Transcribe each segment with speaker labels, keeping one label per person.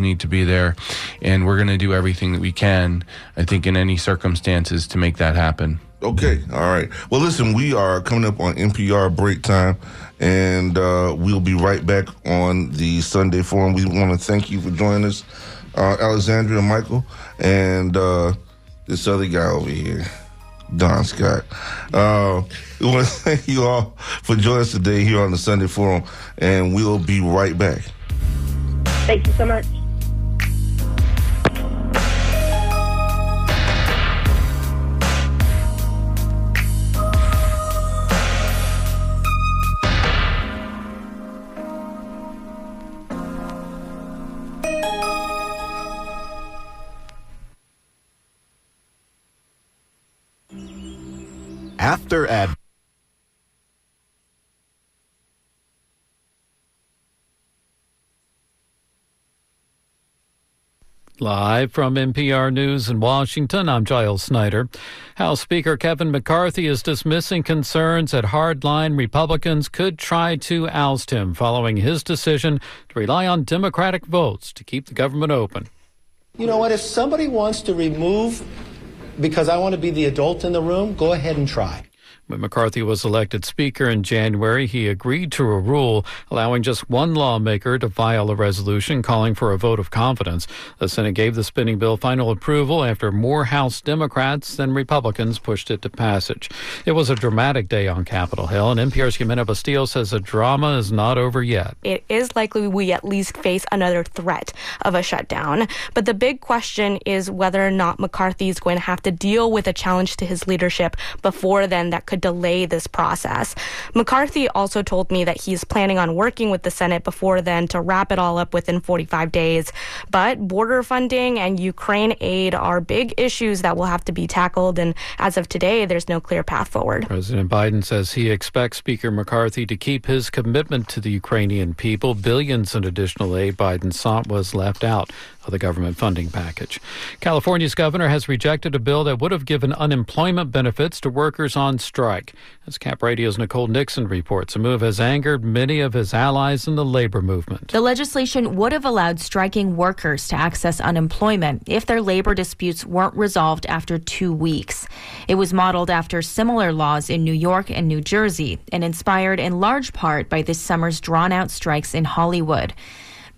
Speaker 1: workers need to be there, and we're going to do everything that we can. I think in any circumstances to make that happen.
Speaker 2: Okay, all right. Well, listen, we are coming up on NPR break time, and uh, we'll be right back on the Sunday Forum. We want to thank you for joining us, uh, Alexandria Michael, and uh, this other guy over here, Don Scott. Uh, we want to thank you all for joining us today here on the Sunday Forum, and we'll be right back.
Speaker 3: Thank you so much.
Speaker 4: After ad.
Speaker 5: Live from NPR News in Washington, I'm Giles Snyder. House Speaker Kevin McCarthy is dismissing concerns that hardline Republicans could try to oust him following his decision to rely on Democratic votes to keep the government open.
Speaker 6: You know what? If somebody wants to remove because I want to be the adult in the room, go ahead and try.
Speaker 5: When McCarthy was elected Speaker in January, he agreed to a rule allowing just one lawmaker to file a resolution calling for a vote of confidence. The Senate gave the spending bill final approval after more House Democrats than Republicans pushed it to passage. It was a dramatic day on Capitol Hill, and NPR's Ximena Bustillo says the drama is not over yet.
Speaker 7: It is likely we at least face another threat of a shutdown. But the big question is whether or not McCarthy is going to have to deal with a challenge to his leadership before then that could delay this process. McCarthy also told me that he's planning on working with the Senate before then to wrap it all up within 45 days. But border funding and Ukraine aid are big issues that will have to be tackled. And as of today, there's no clear path forward.
Speaker 5: President Biden says he expects Speaker McCarthy to keep his commitment to the Ukrainian people. Billions in additional aid Biden sought was left out of the government funding package. California's governor has rejected a bill that would have given unemployment benefits to workers on strike. As Cap Radio's Nicole Nixon reports, a move has angered many of his allies in the labor movement.
Speaker 8: The legislation would have allowed striking workers to access unemployment if their labor disputes weren't resolved after two weeks. It was modeled after similar laws in New York and New Jersey and inspired in large part by this summer's drawn out strikes in Hollywood.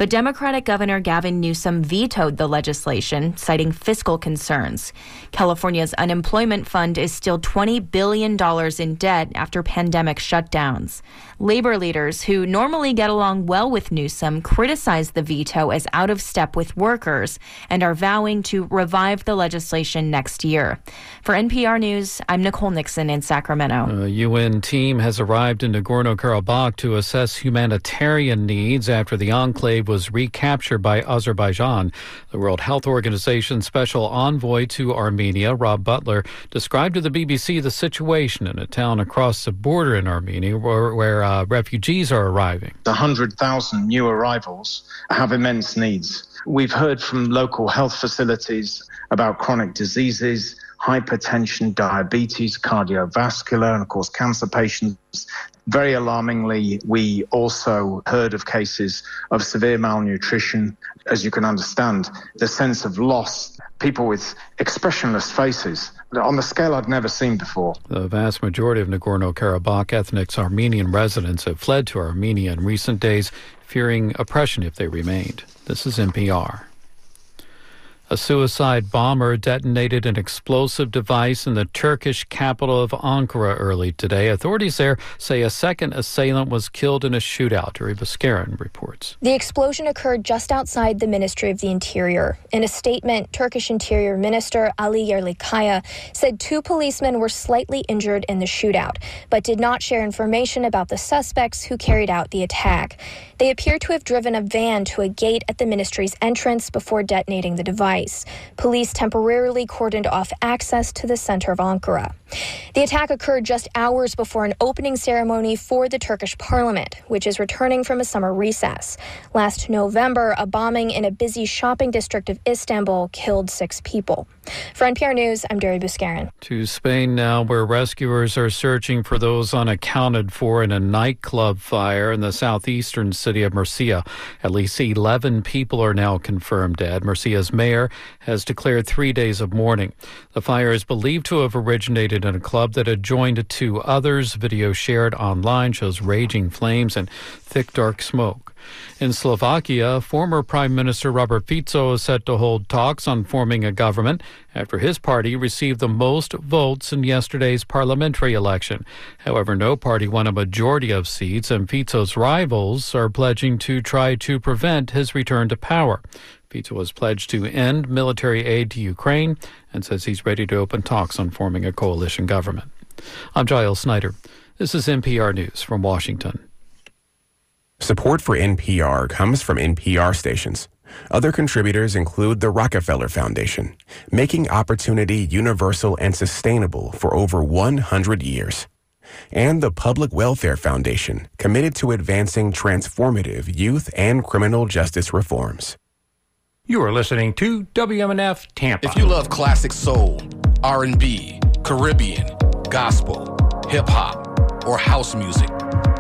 Speaker 8: But Democratic Governor Gavin Newsom vetoed the legislation, citing fiscal concerns. California's unemployment fund is still $20 billion in debt after pandemic shutdowns. Labor leaders who normally get along well with Newsom criticize the veto as out of step with workers and are vowing to revive the legislation next year. For NPR News, I'm Nicole Nixon in Sacramento.
Speaker 5: A UN team has arrived in Nagorno Karabakh to assess humanitarian needs after the enclave was recaptured by Azerbaijan. The World Health Organization special envoy to Armenia, Rob Butler, described to the BBC the situation in a town across the border in Armenia where, where uh, refugees are arriving.
Speaker 9: 100,000 new arrivals have immense needs. We've heard from local health facilities about chronic diseases, hypertension, diabetes, cardiovascular, and of course, cancer patients. Very alarmingly, we also heard of cases of severe malnutrition. As you can understand, the sense of loss, people with expressionless faces on the scale I'd never seen before.
Speaker 5: The vast majority of Nagorno Karabakh ethnic Armenian residents have fled to Armenia in recent days, fearing oppression if they remained. This is NPR. A suicide bomber detonated an explosive device in the Turkish capital of Ankara early today. Authorities there say a second assailant was killed in a shootout. Durrie Bouscaren reports.
Speaker 10: The explosion occurred just outside the Ministry of the Interior. In a statement, Turkish Interior Minister Ali Yerlikaya said two policemen were slightly injured in the shootout, but did not share information about the suspects who carried out the attack. They appear to have driven a van to a gate at the ministry's entrance before detonating the device. Police temporarily cordoned off access to the center of Ankara. The attack occurred just hours before an opening ceremony for the Turkish parliament, which is returning from a summer recess. Last November, a bombing in a busy shopping district of Istanbul killed six people. For NPR News, I'm Durrie Bouscaren.
Speaker 5: To Spain now, where rescuers are searching for those unaccounted for in a nightclub fire in the southeastern city of Murcia. At least 11 people are now confirmed dead. Murcia's mayor has declared three days of mourning. The fire is believed to have originated in a club that had joined two others. Video shared online shows raging flames and thick, dark smoke. In Slovakia, former Prime Minister Robert Fico is set to hold talks on forming a government after his party received the most votes in yesterday's parliamentary election. However, no party won a majority of seats, and Fico's rivals are pledging to try to prevent his return to power. Fico has pledged to end military aid to Ukraine and says he's ready to open talks on forming a coalition government. I'm Giles Snyder. This is NPR News from Washington.
Speaker 4: Support for NPR comes from NPR stations. Other contributors include the Rockefeller Foundation, making opportunity universal and sustainable for over 100 years. And the Public Welfare Foundation, committed to advancing transformative youth and criminal justice reforms.
Speaker 11: You are listening to WMNF Tampa.
Speaker 12: If you love classic soul, R&B, Caribbean, gospel, hip hop, or house music,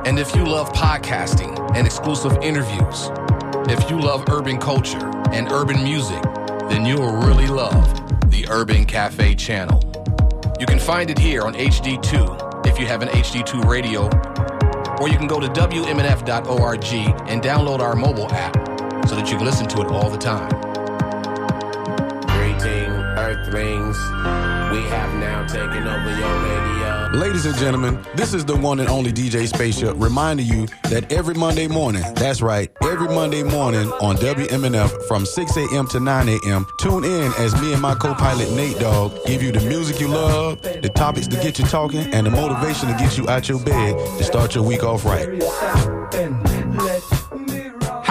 Speaker 12: and if you love podcasting and exclusive interviews, if you love urban culture and urban music, then you will really love the Urban Cafe channel. You can find it here on HD2 if you have an HD2 radio, or you can go to WMNF.org and download our mobile app so that you can listen to it all the time.
Speaker 13: Greeting, Earthlings. We have now taken over your radio.
Speaker 14: Ladies and gentlemen, this is the one and only DJ Spaceship reminding you that every Monday morning, that's right, every Monday morning on WMNF from 6 a.m. to 9 a.m., tune in as me and my co pilot Nate Dogg give you the music you love, the topics to get you talking, and the motivation to get you out your bed to start your week off right.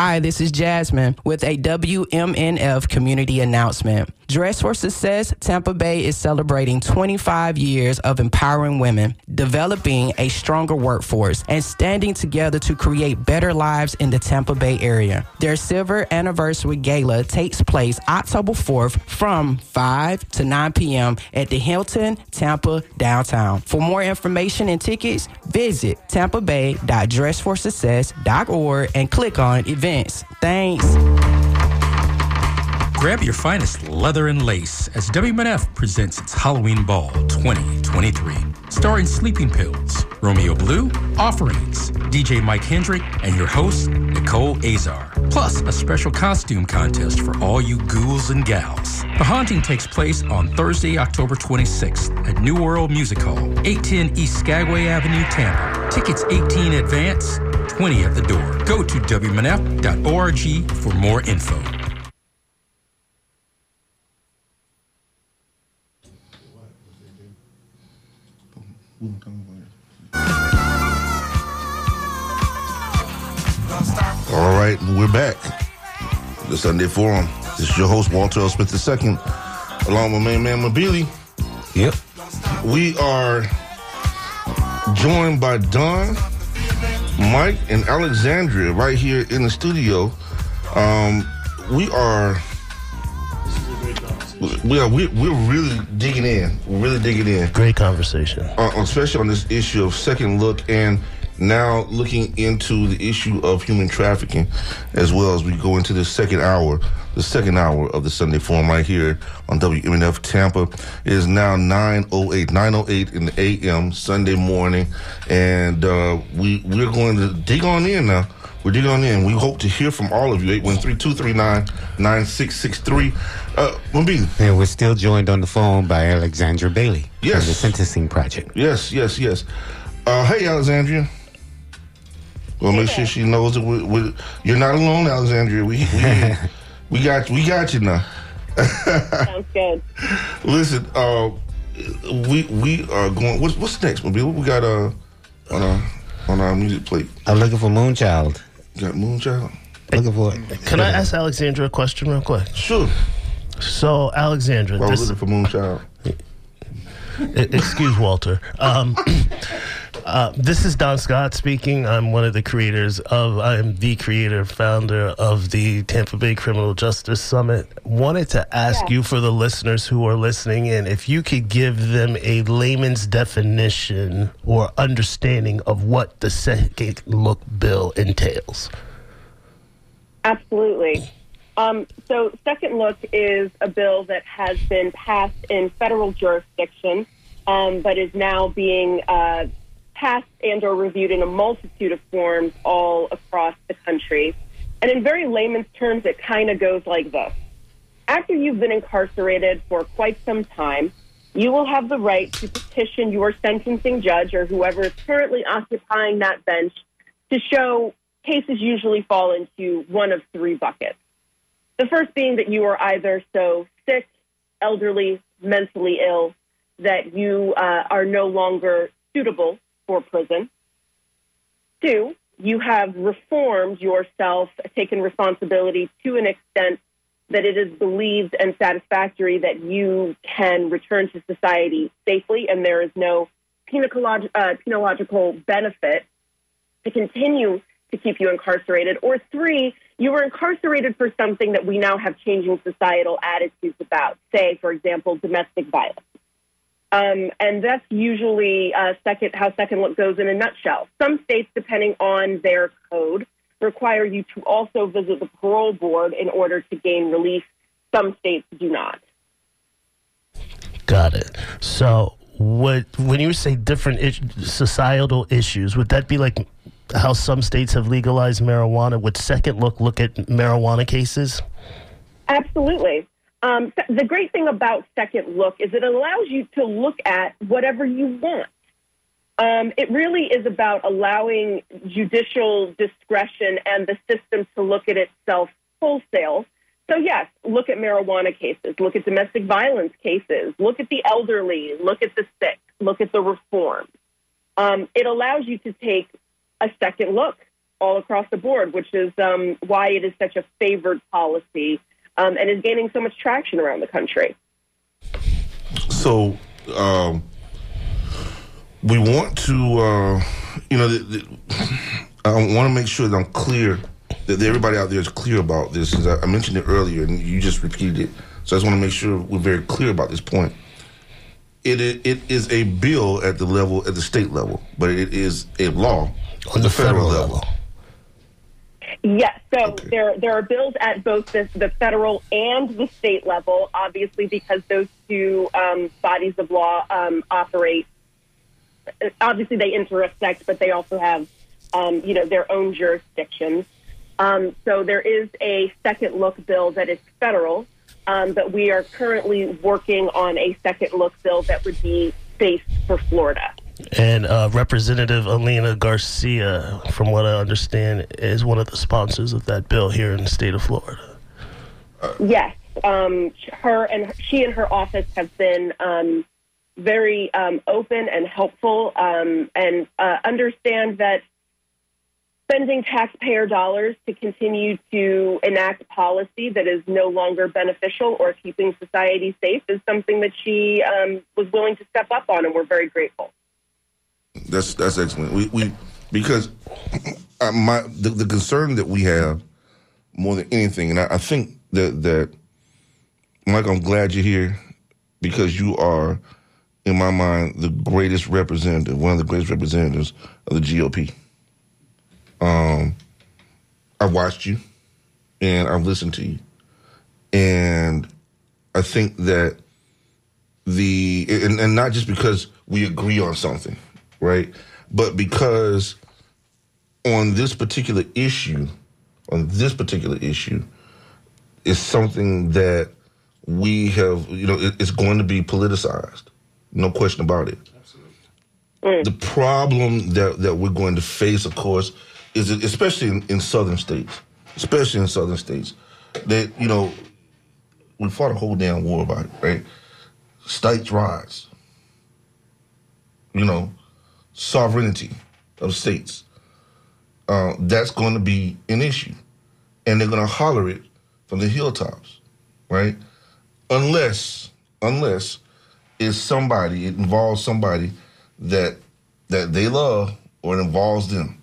Speaker 15: Hi, this is Jasmine with a WMNF community announcement. Dress for Success Tampa Bay is celebrating 25 years of empowering women, developing a stronger workforce, and standing together to create better lives in the Tampa Bay area. Their silver anniversary gala takes place October 4th from 5 to 9 p.m. at the Hilton Tampa downtown. For more information and tickets, visit tampabay.dressforsuccess.org and click on events. Thanks.
Speaker 11: Grab your finest leather and lace as WMNF presents its Halloween Ball 2023. Starring Sleeping Pills, Romeo Blue, Offerings, DJ Mike Hendrick, and your host, Nicole Azar. Plus, a special costume contest for all you ghouls and gals. The haunting takes place on Thursday, October 26th at New World Music Hall, 810 East Skagway Avenue, Tampa. Tickets 18 advance, 20 at the door. Go to WMNF.org for more info.
Speaker 2: All right, we're back. The Sunday Forum. This is your host, Walter L. Smith II, along with main man Mabili.
Speaker 16: Yep.
Speaker 2: We are joined by Don, Mike, and Alexandria right here in the studio. Um, we are we are we, we're really digging in. We're really digging in.
Speaker 16: Great conversation.
Speaker 2: Uh, especially on this issue of second look and now looking into the issue of human trafficking as well as we go into the second hour, the second hour of the Sunday Forum right here on WMNF Tampa. It is now 9.08, 9.08 in the a.m. Sunday morning. And uh, we, we're going to dig on in now. We're digging on in. We hope to hear from all of you. 813-239-9663. Uh, Mabini.
Speaker 16: And we're still joined on the phone by Alexandra Bailey.
Speaker 2: Yes.
Speaker 16: From the Sentencing Project.
Speaker 2: Yes, yes, yes. Uh, hey, Alexandria. Well, make sure she knows that we, we, you're not alone, Alexandria. We we, we got we got you now.
Speaker 3: Sounds good.
Speaker 2: Listen, uh, we we are going. What's what's next, Mobile? What we got uh, on our on our music plate?
Speaker 16: I'm looking for Moonchild.
Speaker 2: You got Moonchild.
Speaker 16: Looking for it.
Speaker 17: Can I ask Alexandra a question real quick?
Speaker 2: Sure.
Speaker 17: So, Alexandra,
Speaker 2: Well,
Speaker 17: this,
Speaker 2: looking for Moonchild.
Speaker 17: Excuse Walter. Um, uh, this is Don Scott speaking. I'm one of the creators of, I am the creator, founder of the Tampa Bay Criminal Justice Summit. Wanted to ask you, for the listeners who are listening in, if you could give them a layman's definition or understanding of what the second look bill entails.
Speaker 3: Absolutely. Um, so, Second Look is a bill that has been passed in federal jurisdiction, um, but is now being uh, passed and or reviewed in a multitude of forms all across the country. And in very layman's terms, it kind of goes like this. After you've been incarcerated for quite some time, you will have the right to petition your sentencing judge or whoever is currently occupying that bench to show cases usually fall into one of three buckets. The first being that you are either so sick, elderly, mentally ill that you uh, are no longer suitable for prison. Two, you have reformed yourself, taken responsibility to an extent that it is believed and satisfactory that you can return to society safely and there is no uh, penological benefit to continue to keep you incarcerated. Or three, you were incarcerated for something that we now have changing societal attitudes about, say, for example, domestic violence. Um, and that's usually uh, second how second look goes in a nutshell. Some states, depending on their code, require you to also visit the parole board in order to gain relief. Some states do not.
Speaker 17: Got it. So, what when you say different is- societal issues, would that be like how some states have legalized marijuana? Would Second Look look at marijuana cases?
Speaker 3: Absolutely. Um, the great thing about Second Look is it allows you to look at whatever you want. Um, it really is about allowing judicial discretion and the system to look at itself wholesale. So, yes, look at marijuana cases, look at domestic violence cases, look at the elderly, look at the sick, look at the reform. Um, it allows you to take a second look all across the board, which is um, why it is such a favored policy um, and is gaining so much traction around the country.
Speaker 2: So, um, we want to, uh, you know, the, the, I want to make sure that I'm clear, that everybody out there is clear about this. 'cause I, I mentioned it earlier and you just repeated it. So I just want to make sure we're very clear about this point. It, it, it is a bill at the level, at the state level, but it is a law
Speaker 17: on
Speaker 2: the federal, level.
Speaker 3: Yes, so there there are bills at both the, the federal and the state level, obviously because those two um, bodies of law um, operate. Obviously, they intersect, but they also have um, you know their own jurisdictions. Um, so there is a second look bill that is federal, um, but we are currently working on a second look bill that would be based for Florida.
Speaker 17: And uh, Representative Alina Garcia, from what I understand, is one of the sponsors of that bill here in the state of Florida.
Speaker 3: Yes, um, her and she and her office have been um, very um, open and helpful, um, and uh, understand that spending taxpayer dollars to continue to enact policy that is no longer beneficial or keeping society safe is something that she um, was willing to step up on, and we're very grateful.
Speaker 2: That's that's excellent. We we because uh, my the, the concern that we have more than anything, and I, I think that that Mike, I'm glad you're here because you are, in my mind, the greatest representative, one of the greatest representatives of the GOP. Um, I've watched you, and I've listened to you, and I think that the and, and not just because we agree on something, right? But because on this particular issue, on this particular issue, is something that we have, you know, it, it's going to be politicized, no question about it. Absolutely. The problem that that we're going to face, of course, is that especially in, in southern states, especially in southern states, that you know, we fought a whole damn war about it, right? States' rights, you know, sovereignty of states. Uh, that's going to be an issue, and they're going to holler it from the hilltops, right? Unless, unless is somebody. It involves somebody that that they love, or it involves them.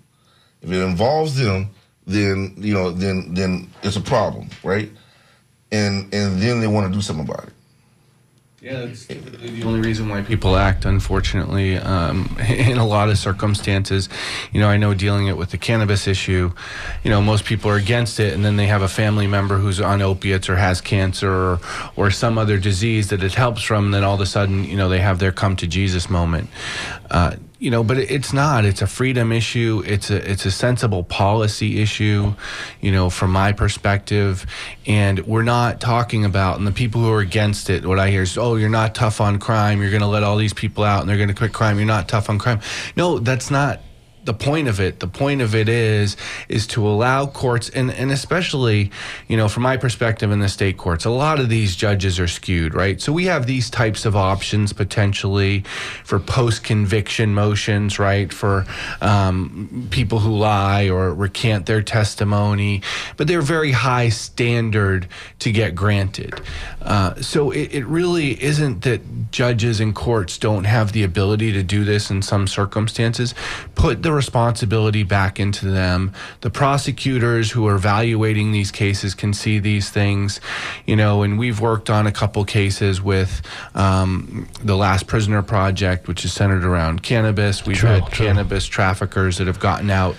Speaker 2: If it involves them, then you know, then then it's a problem, right? And and then they want to do something about it.
Speaker 1: Yeah, that's the only reason why people act, unfortunately, um, in a lot of circumstances. You know, I know dealing it with the cannabis issue, you know, most people are against it, and then they have a family member who's on opiates or has cancer or, or some other disease that it helps from, and then all of a sudden, you know, they have their come to Jesus moment. Uh, you know, but it's not. It's a freedom issue. It's a it's a sensible policy issue, you know, from my perspective. And we're not talking about and the people who are against it. What I hear is, oh, you're not tough on crime. You're going to let all these people out and they're going to quit crime. You're not tough on crime. No, that's not the point of it the point of it is is to allow courts and and especially you know from my perspective in the state courts a lot of these judges are skewed right? So we have these types of options potentially for post conviction motions right? For um, people who lie or recant their testimony but they're very high standard to get granted. Uh, so it, it really isn't that judges and courts don't have the ability to do this in some circumstances. Put the responsibility back into them. The prosecutors who are evaluating these cases can see these things, you know, and we've worked on a couple cases with um, the Last Prisoner Project, which is centered around cannabis. We've
Speaker 17: True,
Speaker 1: had
Speaker 17: true.
Speaker 1: cannabis traffickers that have gotten out.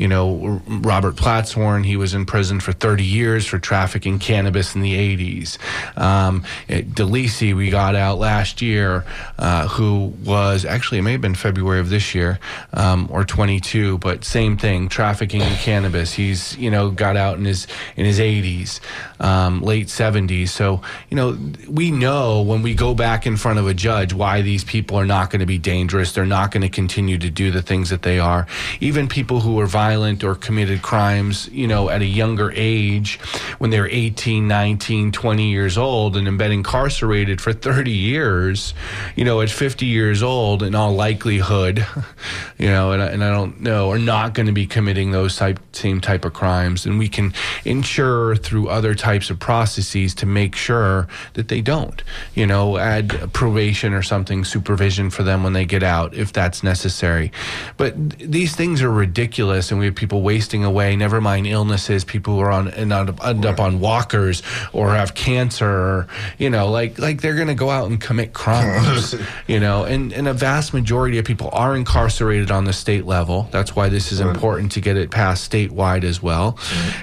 Speaker 1: You know, Robert Platshorn, he was in prison for 30 years for trafficking cannabis in the 80s. Um, DeLisi, we got out last year, uh, who was actually, it may have been February of this year um, or 22, but same thing, trafficking in cannabis. He's, you know, got out in his in his 80s, um, late 70s. So, you know, we know when we go back in front of a judge why these people are not going to be dangerous. They're not going to continue to do the things that they are. Even people who are violent or committed crimes, you know, at a younger age, when they're 18, 19, 20 years old and have been incarcerated for 30 years, you know, at 50 years old, in all likelihood, you know, and, I- and I don't know, are not going to be committing those type, same type of crimes. And we can ensure through other types of processes to make sure that they don't, you know, add probation or something, supervision for them when they get out, if that's necessary. But these things are ridiculous, and we have people wasting away. Never mind illnesses, people who are on and end up, on walkers or have cancer, or, you know, like like they're going to go out and commit crimes, you know. And and a vast majority of people are incarcerated on the state level. That's why this is important to get it passed statewide as well.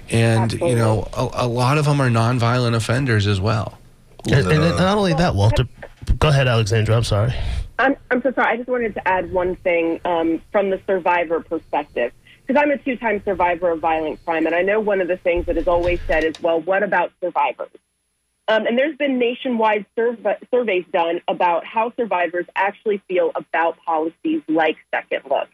Speaker 1: And you know, a, a lot of them are nonviolent offenders as well.
Speaker 17: And, and then not only that, Walter. Go ahead, Alexandra. I'm sorry.
Speaker 3: I'm, I'm so sorry. I just wanted to add one thing um, from the survivor perspective. Because I'm a two time survivor of violent crime. And I know one of the things that is always said is, well, what about survivors? Um, and there's been nationwide surve- surveys done about how survivors actually feel about policies like Second Look.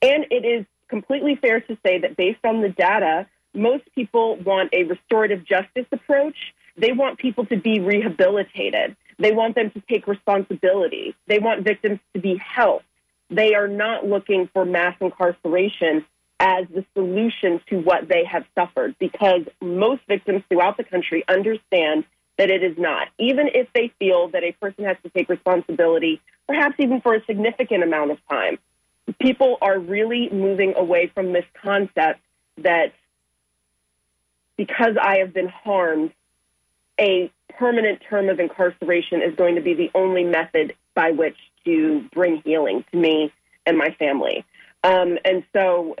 Speaker 3: And it is completely fair to say that based on the data, most people want a restorative justice approach. They want people to be rehabilitated. They want them to take responsibility. They want victims to be helped. They are not looking for mass incarceration as the solution to what they have suffered because most victims throughout the country understand that it is not. Even if they feel that a person has to take responsibility, perhaps even for a significant amount of time, people are really moving away from this concept that because I have been harmed, a permanent term of incarceration is going to be the only method by which to bring healing to me and my family. Um, and so,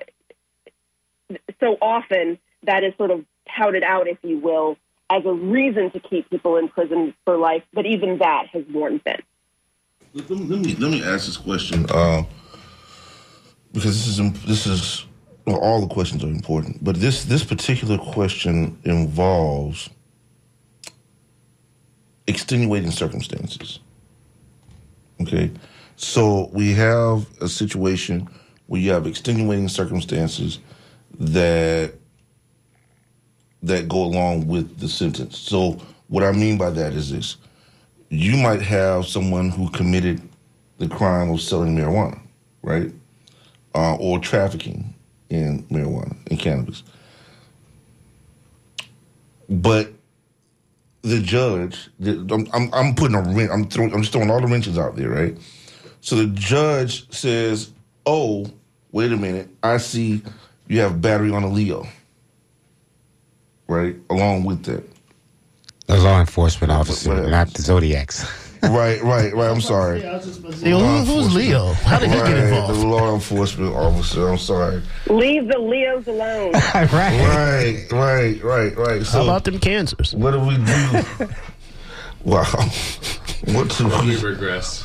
Speaker 3: so often that is sort of touted out, if you will, as a reason to keep people in prison for life. But even that has worn thin.
Speaker 2: Let me let me, let me ask this question uh, because this is this is well, all the questions are important, but this this particular question involves extenuating circumstances. Okay, so we have a situation where you have extenuating circumstances that that go along with the sentence. So what I mean by that is this you might have someone who committed the crime of selling marijuana, right? Uh, or trafficking in marijuana and cannabis. But the judge, I'm, I'm, I'm putting a wrench. I'm throwing. I'm just throwing all the wrenches out there, right? So the judge says, "Oh, wait a minute. I see you have battery on a Leo, right? Along with that,
Speaker 16: A law enforcement officer, not the Zodiacs.
Speaker 2: right, right, right. I'm sorry.
Speaker 17: Yo, who- who's Leo? How did he get
Speaker 2: Right,
Speaker 17: involved?
Speaker 2: The law enforcement officer. I'm sorry.
Speaker 3: Leave the Leos alone.
Speaker 2: right, right, right, right, right. So
Speaker 17: How about them cancers?
Speaker 2: What do we do? wow. What do we
Speaker 18: regress.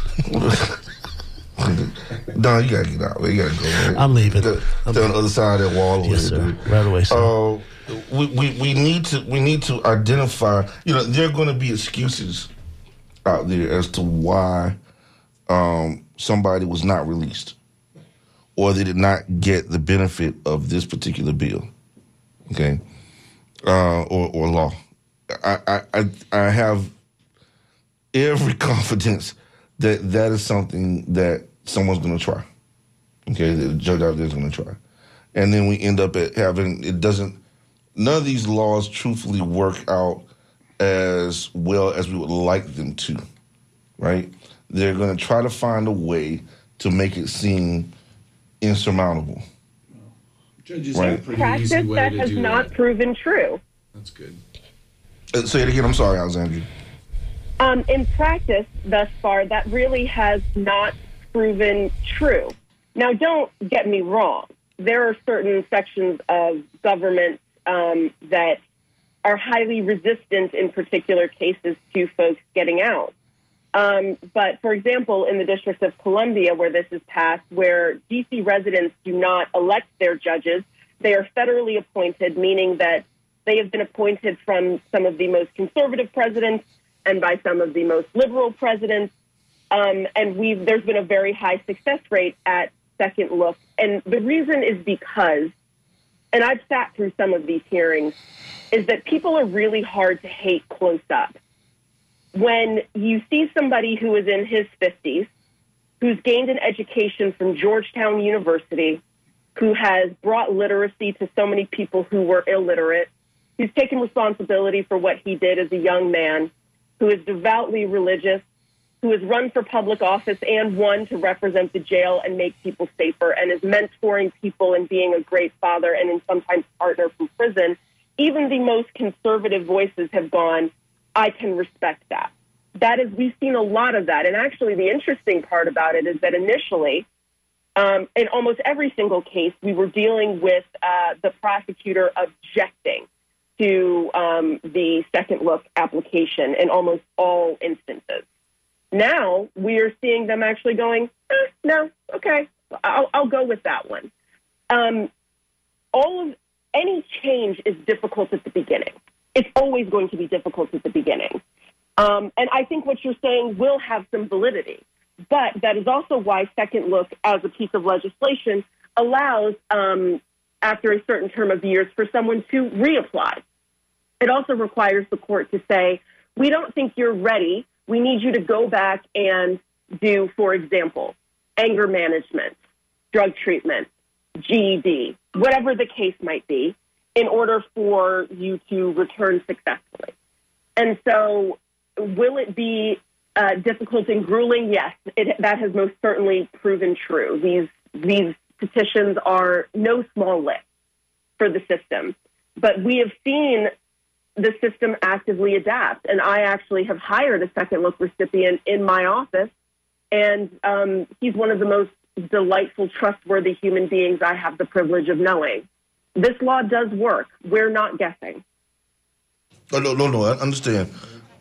Speaker 2: Don, you gotta get out. You gotta go. Man.
Speaker 17: I'm leaving.
Speaker 2: Stay on the other side of that wall. over
Speaker 17: Yes,
Speaker 2: there.
Speaker 17: Right away, sir.
Speaker 2: Uh, we, we, we need to we need to identify. You know, there are going to be excuses out there as to why um, somebody was not released, or they did not get the benefit of this particular bill. Okay, uh, or or law. I I I have every confidence that that is something that someone's going to try. Okay, the judge out there is going to try, and then we end up at having it doesn't. None of these laws truthfully work out as well as we would like them to, right? They're going to try to find a way to make it seem insurmountable.
Speaker 18: Judges
Speaker 2: Right.
Speaker 18: have a pretty
Speaker 3: Practice
Speaker 18: easy way
Speaker 3: that
Speaker 18: to
Speaker 3: has
Speaker 18: do
Speaker 3: not
Speaker 18: that.
Speaker 3: proven true.
Speaker 18: That's good.
Speaker 2: Uh, say it again. I'm sorry, Alexandria.
Speaker 3: Um, in practice, thus far, that really has not proven true. Now, don't get me wrong. There are certain sections of government um, that are highly resistant in particular cases to folks getting out. Um, but for example, in the District of Columbia, where this is passed, where DC residents do not elect their judges, they are federally appointed, meaning that they have been appointed from some of the most conservative presidents and by some of the most liberal presidents. Um, and we've there's been a very high success rate at second look, and the reason is because, and I've sat through some of these hearings, is that people are really hard to hate close up. When you see somebody who is in his 50s, who's gained an education from Georgetown University, who has brought literacy to so many people who were illiterate, who's taken responsibility for what he did as a young man, who is devoutly religious, who has run for public office and won to represent the jail and make people safer, and is mentoring people and being a great father and sometimes partner from prison. Even the most conservative voices have gone, I can respect that. That is, we've seen a lot of that. And actually, the interesting part about it is that initially, um, in almost every single case, we were dealing with uh, the prosecutor objecting to um, the second look application in almost all instances. Now we are seeing them actually going, eh, no, okay, I'll, I'll go with that one. Um, all of any change is difficult at the beginning. It's always going to be difficult at the beginning. Um, and I think what you're saying will have some validity. But that is also why Second Look, as a piece of legislation, allows, um, after a certain term of years, for someone to reapply. It also requires the court to say, we don't think you're ready. We need you to go back and do, for example, anger management, drug treatment, GED, whatever the case might be, in order for you to return successfully. And so, will it be uh, difficult and grueling? Yes, it, that has most certainly proven true. These these petitions are no small lift for the system, but we have seen the system actively adapt. And I actually have hired a second look recipient in my office, and um, he's one of the most delightful, trustworthy human beings I have the privilege of knowing. This law does work. We're not guessing.
Speaker 2: No, no, no, no. I understand.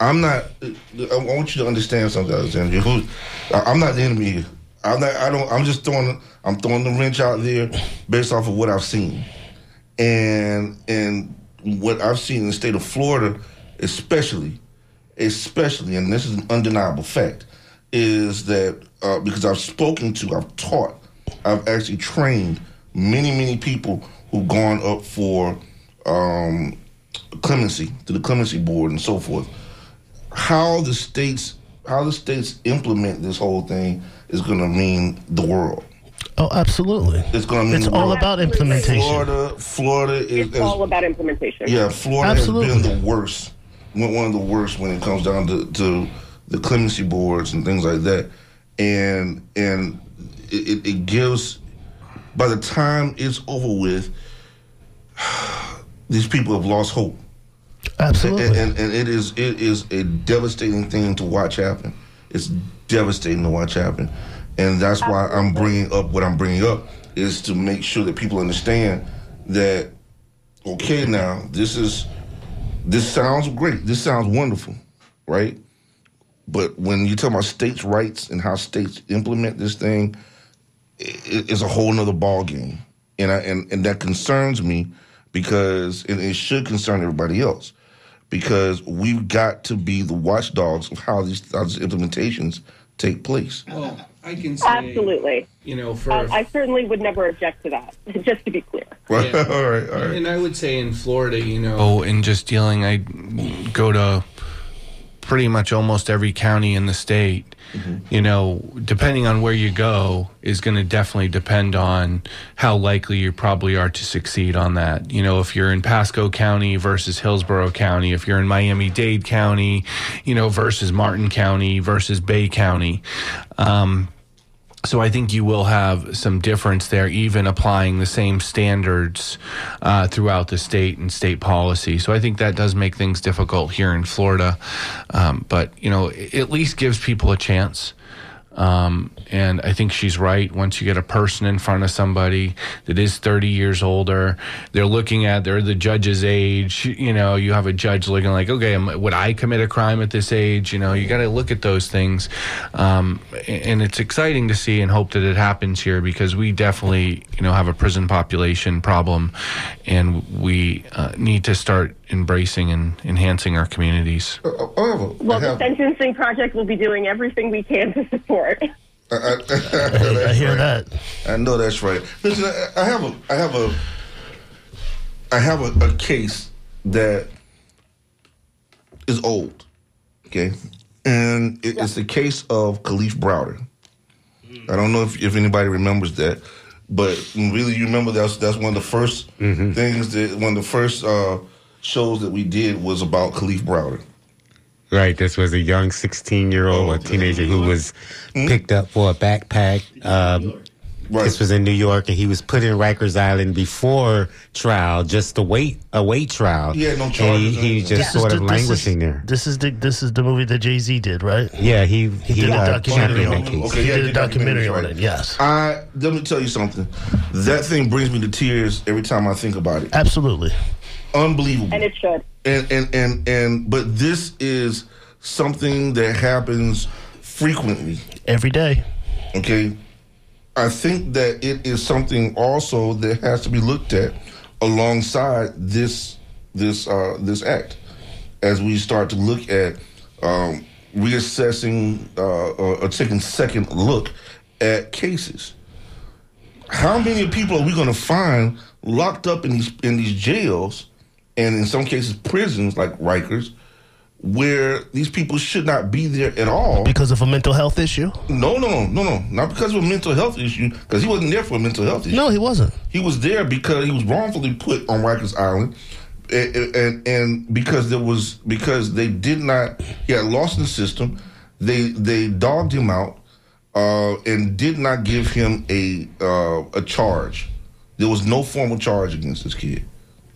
Speaker 2: I'm not. I want you to understand something, Alexandria. I'm not the enemy. I'm not. I don't. I'm just throwing. I'm throwing the wrench out there based off of what I've seen, and and what I've seen in the state of Florida, especially, especially, and this is an undeniable fact, is that uh, because I've spoken to, I've taught, I've actually trained many, many people who've gone up for um, clemency to the clemency board and so forth. How the states, how the states implement this whole thing is going to mean the world.
Speaker 17: Oh, absolutely.
Speaker 2: It's going to mean
Speaker 17: It's
Speaker 2: the
Speaker 17: all
Speaker 2: world.
Speaker 17: about implementation.
Speaker 2: Florida, Florida is,
Speaker 3: It's all about implementation.
Speaker 2: yeah, Florida
Speaker 17: Absolutely.
Speaker 2: has been the worst one one of the worst when it comes down to, to the clemency boards and things like that, and and it, it- it gives. By the time it's over with, these people have lost hope.
Speaker 17: Absolutely.
Speaker 2: And, and, and it is it is a devastating thing to watch happen. It's devastating to watch happen, and that's why I'm bringing up what I'm bringing up is to make sure that people understand that okay now this is this sounds great. This sounds wonderful, right? But when you talk about states' rights and how states implement this thing, it, it's a whole nother ball game, and I, and and that concerns me because and it should concern everybody else because we've got to be the watchdogs of how these, how these implementations take place.
Speaker 1: Well, I can say,
Speaker 3: Absolutely.
Speaker 1: you know, for
Speaker 3: Uh, I certainly would never object to that, just to be clear.
Speaker 2: Right. all right, all right.
Speaker 1: And I would say in Florida, you know, oh, in just dealing, I go to pretty much almost every county in the state. You know, depending on where you go, is going to definitely depend on how likely you probably are to succeed on that. You know, if you're in Pasco County versus Hillsborough County, if you're in Miami Dade County, you know, versus Martin County versus Bay County. Um, so I think you will have some difference there, even applying the same standards uh, throughout the state and state policy. So I think that does make things difficult here in Florida, um, but you know, at least gives people a chance. Um, and I think she's right. Once you get a person in front of somebody that is 30 years older, they're looking at, they're the judge's age. You know, you have a judge looking like, okay, would I commit a crime at this age? You know, you got to look at those things. Um, and it's exciting to see and hope that it happens here because we definitely, you know, have a prison population problem and we uh, need to start embracing and enhancing our communities.
Speaker 2: Uh, uh, oh,
Speaker 3: Well, the Sentencing Project will be doing everything we can to support.
Speaker 2: I, I,
Speaker 17: I hear that.
Speaker 2: I know that's right. Listen, I, I have a, I have a, I have a, a case that is old, okay, and it, it's the case of Kalief Browder. Hmm. I don't know if, if anybody remembers that, but really, you remember that's that's one of the 1st mm-hmm. things that one of the first uh, shows that we did was about Kalief Browder.
Speaker 16: Right. This was a young 16 year old or teenager who was picked up for a backpack. Um, This was in New York, and he was put in Rikers Island before trial, just to wait a wait trial.
Speaker 2: He had no
Speaker 16: And
Speaker 2: charges
Speaker 16: he, he
Speaker 2: anything.
Speaker 16: just sort of
Speaker 17: This is-
Speaker 16: languishing there.
Speaker 17: This is the this is the movie that Jay Z did, right?
Speaker 16: Yeah, he
Speaker 17: He
Speaker 16: he,
Speaker 17: did a
Speaker 16: uh,
Speaker 17: documentary on it.
Speaker 16: case.
Speaker 17: He
Speaker 2: yeah,
Speaker 17: did a
Speaker 2: the
Speaker 17: documentary on it. Yes,
Speaker 2: I let me tell you something. That thing brings me to tears every time I think about it.
Speaker 17: absolutely.
Speaker 2: Unbelievable.
Speaker 3: And it should.
Speaker 2: and and and and but this is something that happens frequently.
Speaker 17: Every day.
Speaker 2: Okay? I think that it is something also that has to be looked at alongside this this uh this act. As we start to look at um reassessing uh or, or taking second look at cases. How many people are we going to find locked up in these in these jails and in some cases prisons like Rikers where these people should not be there at all
Speaker 17: because of a mental health issue.
Speaker 2: No, no, no, no, no, not because of a mental health issue. Because he wasn't there for a mental health issue.
Speaker 17: No, he wasn't.
Speaker 2: He was there because he was wrongfully put on Rikers Island, and, and and because there was because they did not he had lost the system. They they dogged him out uh, and did not give him a uh, a charge. There was no formal charge against this kid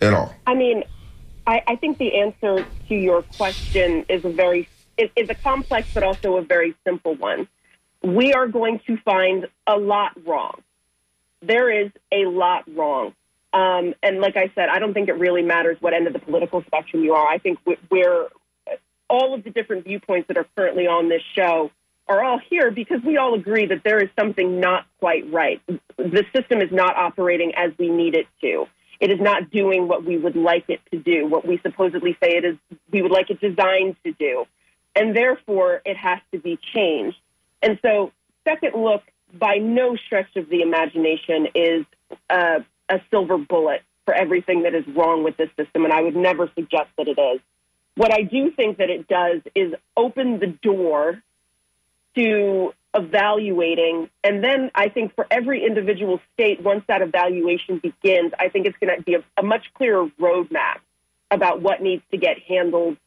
Speaker 2: at all.
Speaker 3: I mean, I, I think the answer to your question is a very is, is a complex but also a very simple one. We are going to find a lot wrong. There is a lot wrong. Um, and like I said, I don't think it really matters what end of the political spectrum you are. I think we- we're all of the different viewpoints that are currently on this show are all here because we all agree that there is something not quite right. The system is not operating as we need it to. It is not doing what we would like it to do, what we supposedly say it is we would like it designed to do. And therefore it has to be changed. And so second look by no stretch of the imagination is a silver bullet for everything that is wrong with this system, and I would never suggest that it is. What I do think that it does is open the door to evaluating, and then I think for every individual state, once that evaluation begins, I think it's going to be a, a much clearer roadmap about what needs to get handled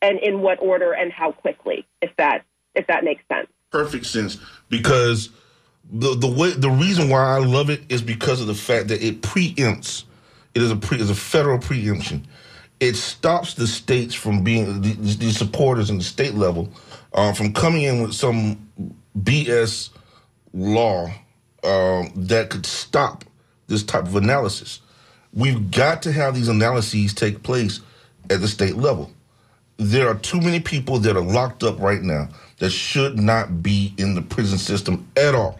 Speaker 3: and in what order and how quickly, if that if that makes sense.
Speaker 2: Perfect sense because the the way the reason why I love it is because of the fact that it preempts. It is a pre, is a federal preemption. It stops the states from being these, these supporters in the state level uh, from coming in with some BS law um, that could stop this type of analysis. We've got to have these analyses take place at the state level. There are too many people that are locked up right now that should not be in the prison system at all,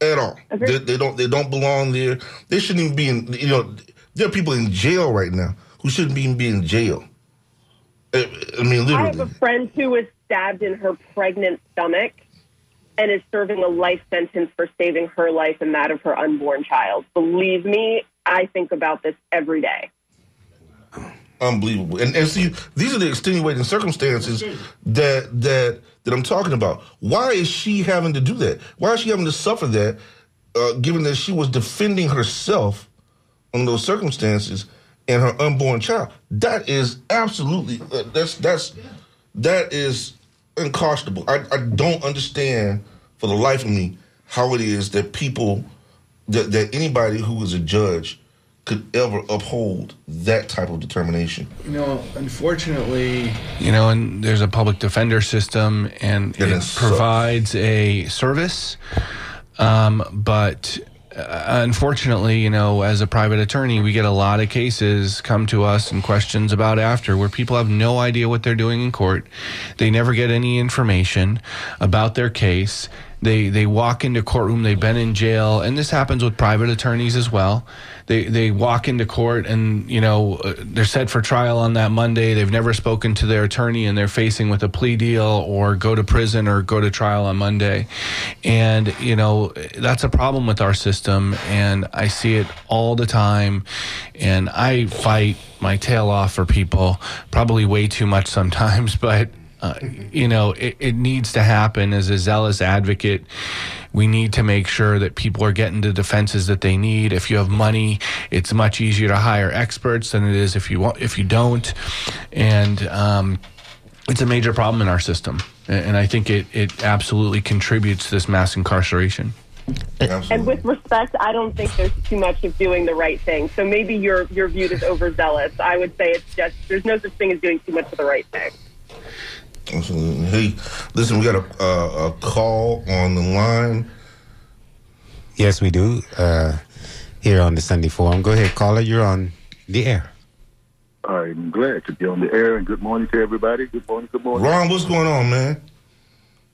Speaker 2: at all. They, they don't they don't belong there. They shouldn't even be in. You know, there are people in jail right now who shouldn't even be in jail. I, I mean, literally.
Speaker 3: I have a friend who was stabbed in her pregnant stomach and is serving a life sentence for saving her life and that of her unborn child. Believe me, I think about this every day.
Speaker 2: Unbelievable. And, and see, these are the extenuating circumstances that that that I'm talking about. Why is she having to do that? Why is she having to suffer that, uh, given that she was defending herself on those circumstances and her unborn child? That is absolutely uh, that's that's that is unconscionable. I, I don't understand for the life of me how it is that people that, that anybody who is a judge could ever uphold that type of determination.
Speaker 1: You know, unfortunately, you know, and there's a public defender system, and it
Speaker 2: so-
Speaker 1: provides a service. Um, but Uh, unfortunately, you know, as a private attorney, we get a lot of cases come to us and questions about after where people have no idea what they're doing in court. They never get any information about their case. They they walk into courtroom. They've been in jail, and this happens with private attorneys as well. They they walk into court, and you know uh, they're set for trial on that Monday. They've never spoken to their attorney, and they're facing with a plea deal or go to prison or go to trial on Monday. And you know that's a problem with our system, and I see it all the time. And I fight my tail off for people, probably way too much sometimes, but uh, you know, it, it needs to happen as a zealous advocate. We need to make sure that people are getting the defenses that they need. If you have money, it's much easier to hire experts than it is if you want, if you don't. And um, it's a major problem in our system, and and I think it it absolutely contributes to this mass incarceration.
Speaker 3: And with respect, I don't think there's too much of doing the right thing. So maybe your your viewed as overzealous. I would say it's just there's no such thing as doing too much of the right thing.
Speaker 2: Absolutely. Hey, listen, we got a, a, a call on the line.
Speaker 16: Yes, we do. Uh, here on the Sunday Forum. Go ahead, caller. You're on the air.
Speaker 19: I'm glad to be on the air, and good morning to everybody. Good morning, good morning.
Speaker 2: Ron, what's going on, man?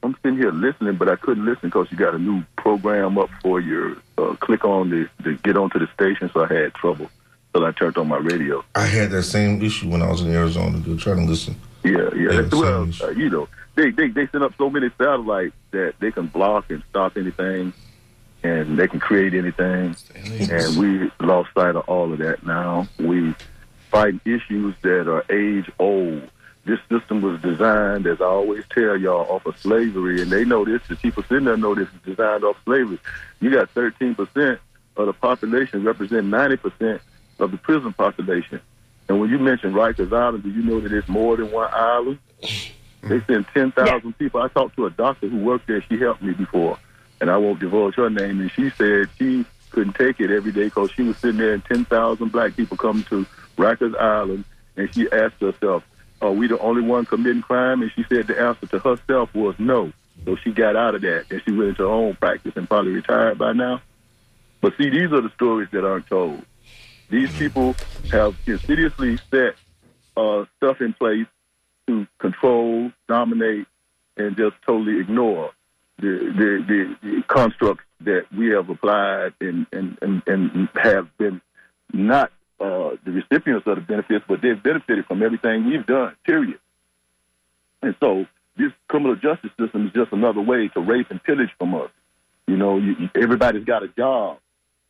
Speaker 19: I'm sitting here listening, but I couldn't listen because you got a new program up for your uh, click on the, the get onto the station, so I had trouble. So I turned on my radio.
Speaker 2: I had that same issue when I was in Arizona, dude, trying to listen.
Speaker 19: Yeah, yeah. Well, uh, you know, they, they they send up so many satellites that they can block and stop anything, and they can create anything. And we lost sight of all of that. Now we fight issues that are age old. This system was designed, as I always tell y'all, off of slavery, and they know this. The people sitting there know this is designed off slavery. You got 13 percent of the population represent 90 percent of the prison population. And when you mention Rikers Island, do you know that it's more than one island? They send 10,000 people. I talked to a doctor who worked there. She helped me before, and I won't divulge her name. And she said she couldn't take it every day because she was sitting there and 10,000 black people come to Rikers Island, and she asked herself, are we the only one committing crime? And she said the answer to herself was no. So she got out of that, and she went into her own practice and probably retired by now. But see, these are the stories that aren't told. These people have insidiously set uh, stuff in place to control, dominate, and just totally ignore the the, the, constructs that we have applied and and, and, and have been not uh, the recipients of the benefits, but they've benefited from everything we've done. Period. And so this criminal justice system is just another way to rape and pillage from us. You know, you- everybody's got a job,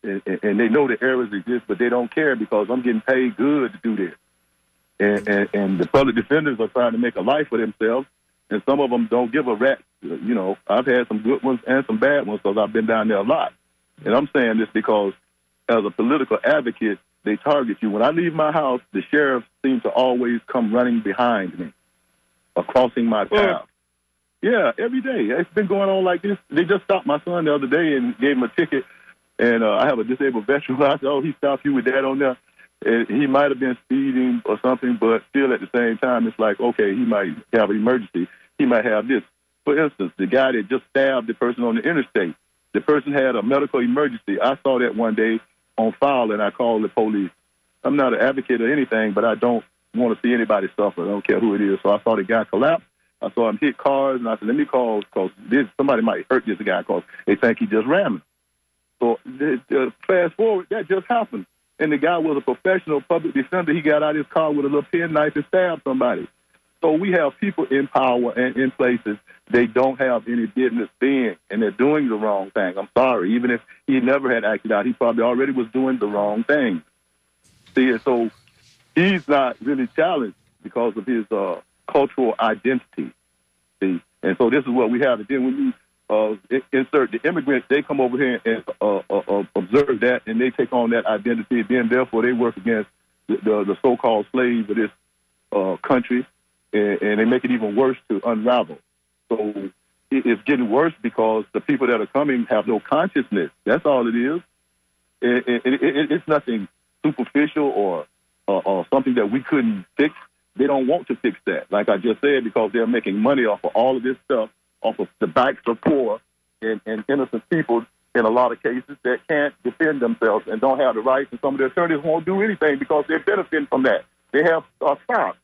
Speaker 19: and, and, they know the errors exist, but they don't care because I'm getting paid good to do this. And, and, and the public defenders are trying to make a life for themselves, and some of them don't give a rat. You know, I've had some good ones and some bad ones because I've been down there a lot. And I'm saying this because, as a political advocate, they target you. When I leave my house, the sheriffs seem to always come running behind me. or crossing my path. Yeah, every day. It's been going on like this. They just stopped my son the other day and gave him a ticket. And uh, I have a disabled veteran. I said, "Oh, he stopped you with that on there." And he might have been speeding or something, but still at the same time, it's like, okay, he might have an emergency. He might have this. For instance, the guy that just stabbed the person on the interstate, the person had a medical emergency. I saw that one day on file, and I called the police. I'm not an advocate or anything, but I don't want to see anybody suffer. I don't care who it is. So I saw the guy collapse. I saw him hit cars, and I said, let me call because this somebody might hurt this guy because they think he just him. So uh, fast forward, that just happened. And the guy was a professional public defender. He got out of his car with a little pen knife and stabbed somebody. So we have people in power and in places they don't have any business being, and they're doing the wrong thing. I'm sorry. Even if he never had acted out, he probably already was doing the wrong thing. See, so he's not really challenged because of his uh, cultural identity. See, and so this is what we have. And then when you uh, insert the immigrants, they come over here and uh, uh, uh, observe that, and they take on that identity. Then, therefore, they work against the, the, the so-called slaves of this uh, country, and, and they make it even worse to unravel. So it, it's getting worse because the people that are coming have no consciousness. That's all it is. It, it, it, it's nothing superficial or, or or something that we couldn't fix. They don't want to fix that, like I just said, because they're making money off of all of this stuff off of the backs of poor and, and innocent people in a lot of cases that can't defend themselves and don't have the rights, and some of the attorneys won't do anything because they're benefiting from that. They have uh, stocks.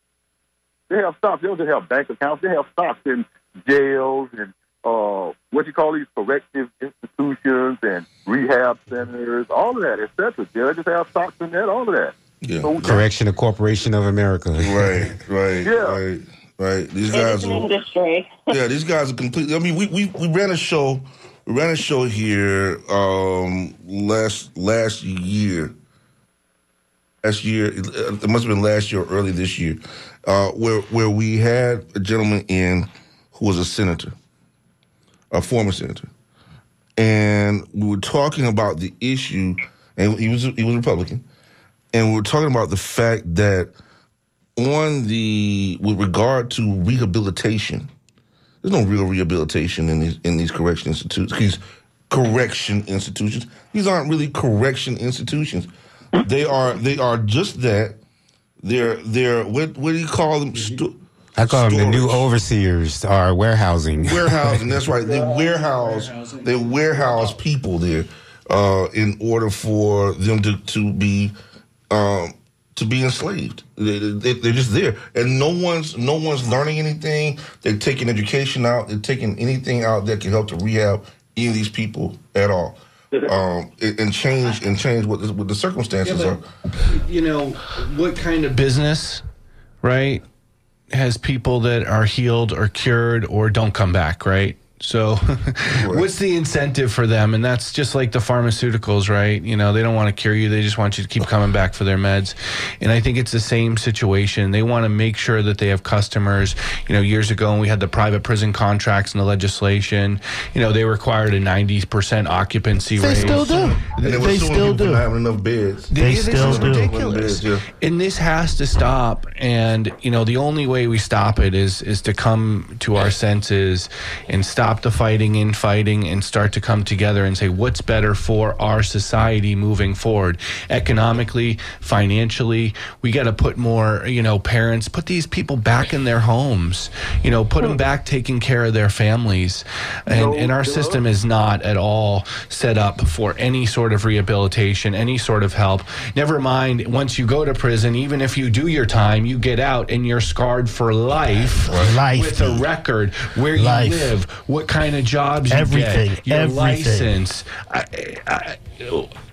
Speaker 19: They have stocks. They don't have bank accounts. They have stocks in jails and uh, what you call these corrective institutions and rehab centers, all of that, et cetera. Judges have stocks in that, all of that.
Speaker 2: Yeah.
Speaker 19: So,
Speaker 16: Correction of Corporation of America.
Speaker 2: Right, right,
Speaker 19: Yeah.
Speaker 2: right, right. These
Speaker 3: It
Speaker 2: guys are
Speaker 3: industry.
Speaker 2: yeah, these guys are completely. I mean, we we, we ran a show, we ran a show here um, last last year. Last year, it must have been last year or early this year, uh, where where we had a gentleman in who was a senator, a former senator, and we were talking about the issue, and he was he was Republican, and we were talking about the fact that on the with regard to rehabilitation, there's no real rehabilitation in these in these correction institutes. These correction institutions. These aren't really correction institutions. They are they are just that. They're they're what what do you call them? Sto-
Speaker 16: I call them the new overseers or warehousing.
Speaker 2: warehousing. That's right. They warehouse. They warehouse people there uh, in order for them to to be um, to be enslaved. They, they, they're just there, and no one's no one's learning anything. They're taking education out. They're taking anything out that can help to rehab any of these people at all. Um, and and change and change what the, what the circumstances
Speaker 1: Yeah,
Speaker 2: are.
Speaker 1: you know, what kind of business, right, has people that are healed or cured or don't come back, right? So, what's the incentive for them? And that's just like the pharmaceuticals, right? You know, they don't want to cure you; they just want you to keep coming back for their meds. And I think it's the same situation. They want to make sure that they have customers. You know, years ago when we had the private prison contracts and the legislation, you know, they required a ninety percent occupancy rate.
Speaker 17: They
Speaker 1: rate.
Speaker 17: still do.
Speaker 2: And they,
Speaker 17: They still do.
Speaker 2: not having enough beds.
Speaker 17: They
Speaker 1: this
Speaker 17: still
Speaker 1: is
Speaker 17: do.
Speaker 1: ridiculous.
Speaker 2: Yeah.
Speaker 1: And this has to stop. And you know, the only way we stop it is is to come to our senses and stop the fighting, infighting, and start to come together and say what's better for our society moving forward, economically, financially. We got to put more. You know, parents put these people back in their homes. You know, put them back taking care of their families. And and our system is not at all set up for any sort of rehabilitation, any sort of help. Never mind, once you go to prison, even if you do your time, you get out and you're scarred for life,
Speaker 17: Life,
Speaker 1: with a record, where
Speaker 17: Life.
Speaker 1: you live, what kind of jobs you
Speaker 17: Everything,
Speaker 1: get, your
Speaker 17: everything.
Speaker 1: license. I, I,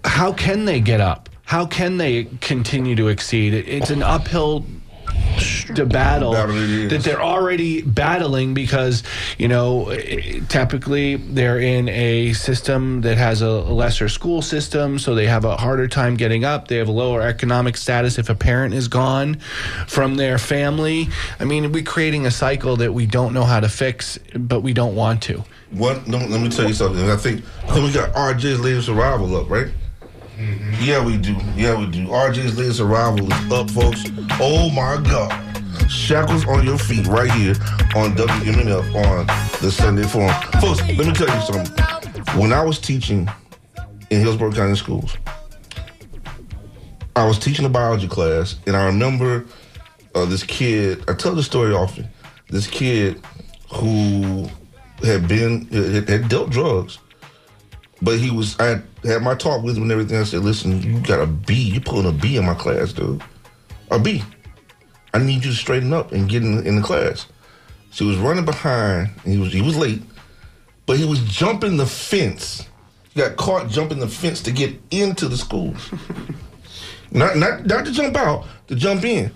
Speaker 1: how can they get up? How can they continue to exceed? It's an uphill to battle
Speaker 2: Battle it is.
Speaker 1: that they're already battling because you know typically they're in a system that has a lesser school system so they have a harder time getting up they have a lower economic status if a parent is gone from their family i mean we're creating a cycle that we don't know how to fix but we don't want to
Speaker 2: What? No, let me tell you something. I think I think we got RJ's latest arrival up, right? Yeah, we do. Yeah, we do. RJ's latest arrival is up, folks. Oh my God! Shackles on Your Feet right here on WMNF on the Sunday Forum. Folks, let me tell you something. When I was teaching in Hillsborough County Schools, I was teaching a biology class, and I remember uh, this kid. I tell the story often. This kid who had been had, had dealt drugs, but he was. I had, my talk with him and everything. I said, "Listen, you got a B. You pulling a B in my class, dude. A B. I need you to straighten up and get in, in the class." So he was running behind. And he was he was late, but he was jumping the fence. He got caught jumping the fence to get into the school. not not not to jump out, to jump in.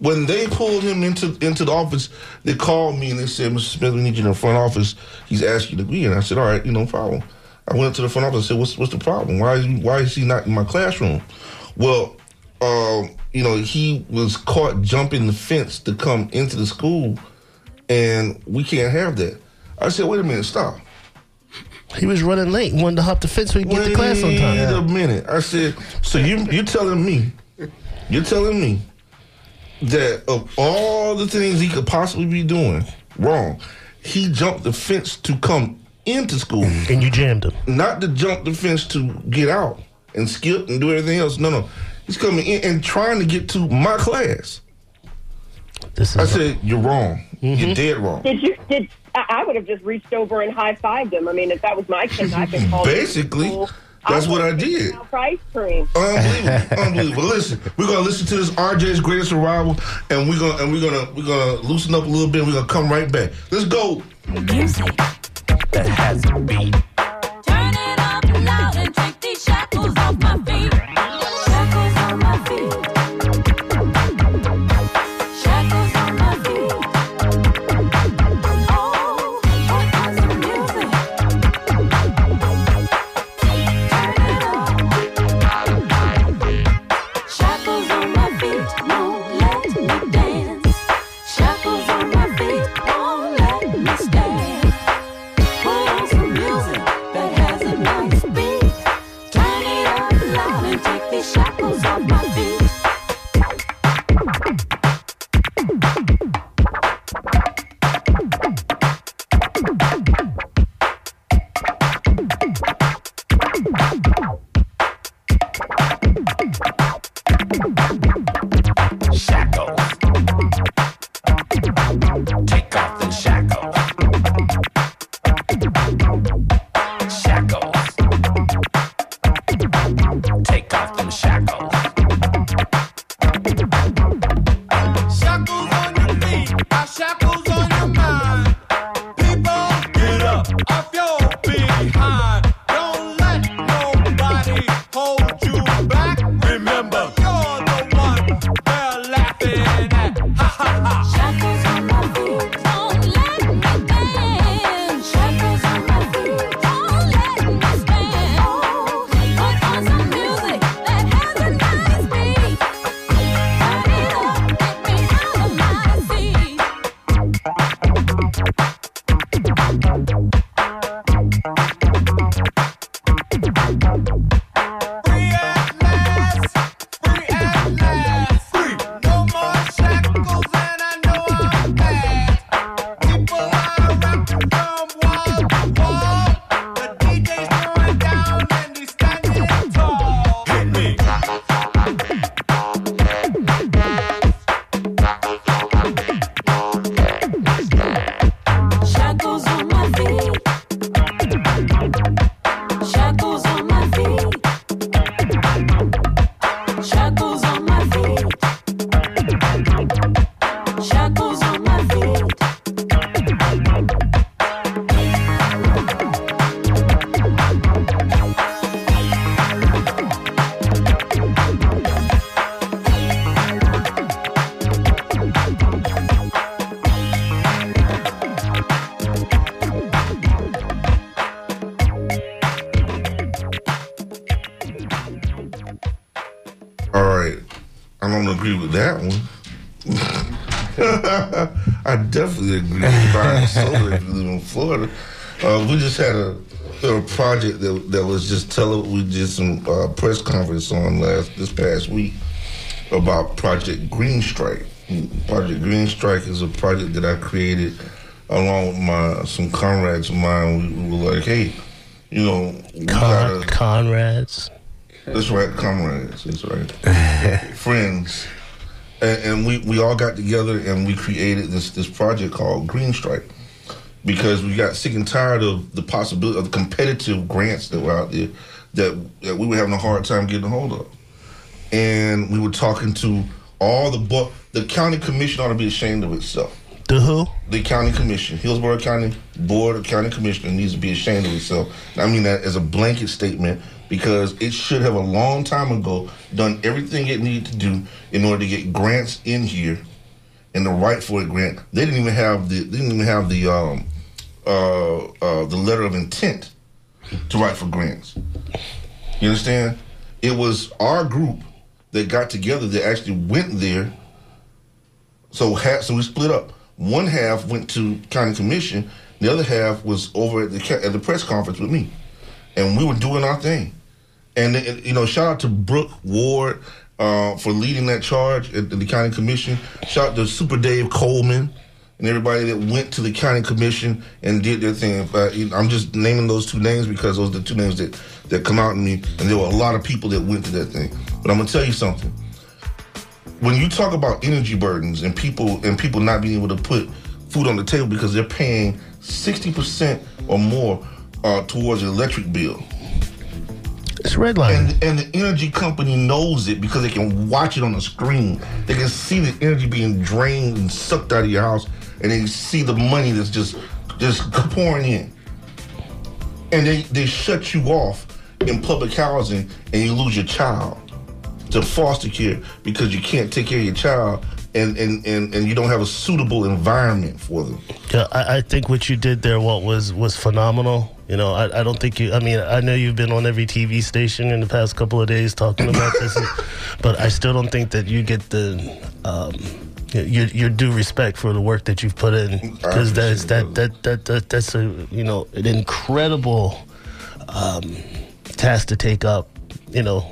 Speaker 2: When they pulled him into into the office, they called me and they said, "Mr. Smith, we need you in the front office. He's asking you to be." And I said, "All right, you know, problem." I went up to the front office and said, "What's what's the problem? Why is he, why is he not in my classroom?" Well, um, you know, he was caught jumping the fence to come into the school, and we can't have that. I said, "Wait a minute, stop."
Speaker 17: He was running late. Wanted to hop the fence so he could get to class on time.
Speaker 2: Wait a minute. I said, so you you telling me, you're telling me that of all the things he could possibly be doing wrong, he jumped the fence to come into school.
Speaker 17: And you jammed him.
Speaker 2: Not to jump the fence to get out and skip and do everything else. No, no. He's coming in and trying to get to my class.
Speaker 17: This
Speaker 2: I said, you're wrong.
Speaker 17: Mm-hmm.
Speaker 2: You're dead wrong.
Speaker 3: Did you? Did I I would have just reached over and high fived him? I mean, if that was my kid, I've been called.
Speaker 2: Basically, that's what I did.
Speaker 3: For ice cream.
Speaker 2: Unbelievable, unbelievable. Listen, we're gonna listen to this RJ's greatest arrival, and we're gonna and we're gonna we're gonna loosen up a little bit. and We're gonna come right back. Let's go.
Speaker 20: Music that has beat.
Speaker 2: Florida. Uh, we just had a, a project that that was just tele. We did some uh, press conference on last this past week about Project Green Stripe, Project Green Strike is a project that I created along with my some comrades of mine. We, we were like, hey, you know,
Speaker 17: Con-
Speaker 2: gotta.
Speaker 17: Conrads.
Speaker 2: That's right, comrades. That's right, friends. And, and we, we all got together and we created this this project called Green Strike because we got sick and tired of the possibility of the competitive grants that were out there that, that we were having a hard time getting a hold of. And we were talking to all the bu- the county commission ought to be ashamed of itself.
Speaker 17: The who?
Speaker 2: The county commission, Hillsborough County Board of County Commissioners needs to be ashamed of itself. And I mean that as a blanket statement because it should have a long time ago done everything it needed to do in order to get grants in here and the right for a grant. They didn't even have the they didn't even have the um uh uh the letter of intent to write for grants. You understand? It was our group that got together that actually went there. So half, so we split up. One half went to county commission. The other half was over at the at the press conference with me, and we were doing our thing. And you know, shout out to Brooke Ward uh, for leading that charge at the county commission. Shout out to Super Dave Coleman and everybody that went to the county commission and did their thing. Uh, I'm just naming those two names because those are the two names that that come out in me, and there were a lot of people that went to that thing. But I'm gonna tell you something. When you talk about energy burdens and people and people not being able to put food on the table because they're paying 60% or more uh, towards an electric bill.
Speaker 17: It's redlining.
Speaker 2: And, and the energy company knows it because they can watch it on the screen. They can see the energy being drained and sucked out of your house, and they see the money that's just just pouring in. And they, they shut you off in public housing, and you lose your child to foster care because you can't take care of your child, and, and, and, and you don't have a suitable environment for them.
Speaker 17: Yeah, I, I think what you did there, Walt, was was phenomenal. You know, I, I don't think you. I mean, I know you've been on every TV station in the past couple of days talking about this, but I still don't think that you get the um, your your due respect for the work that you've put in because that's that, that that that that's a you know an incredible um, task to take up. You know,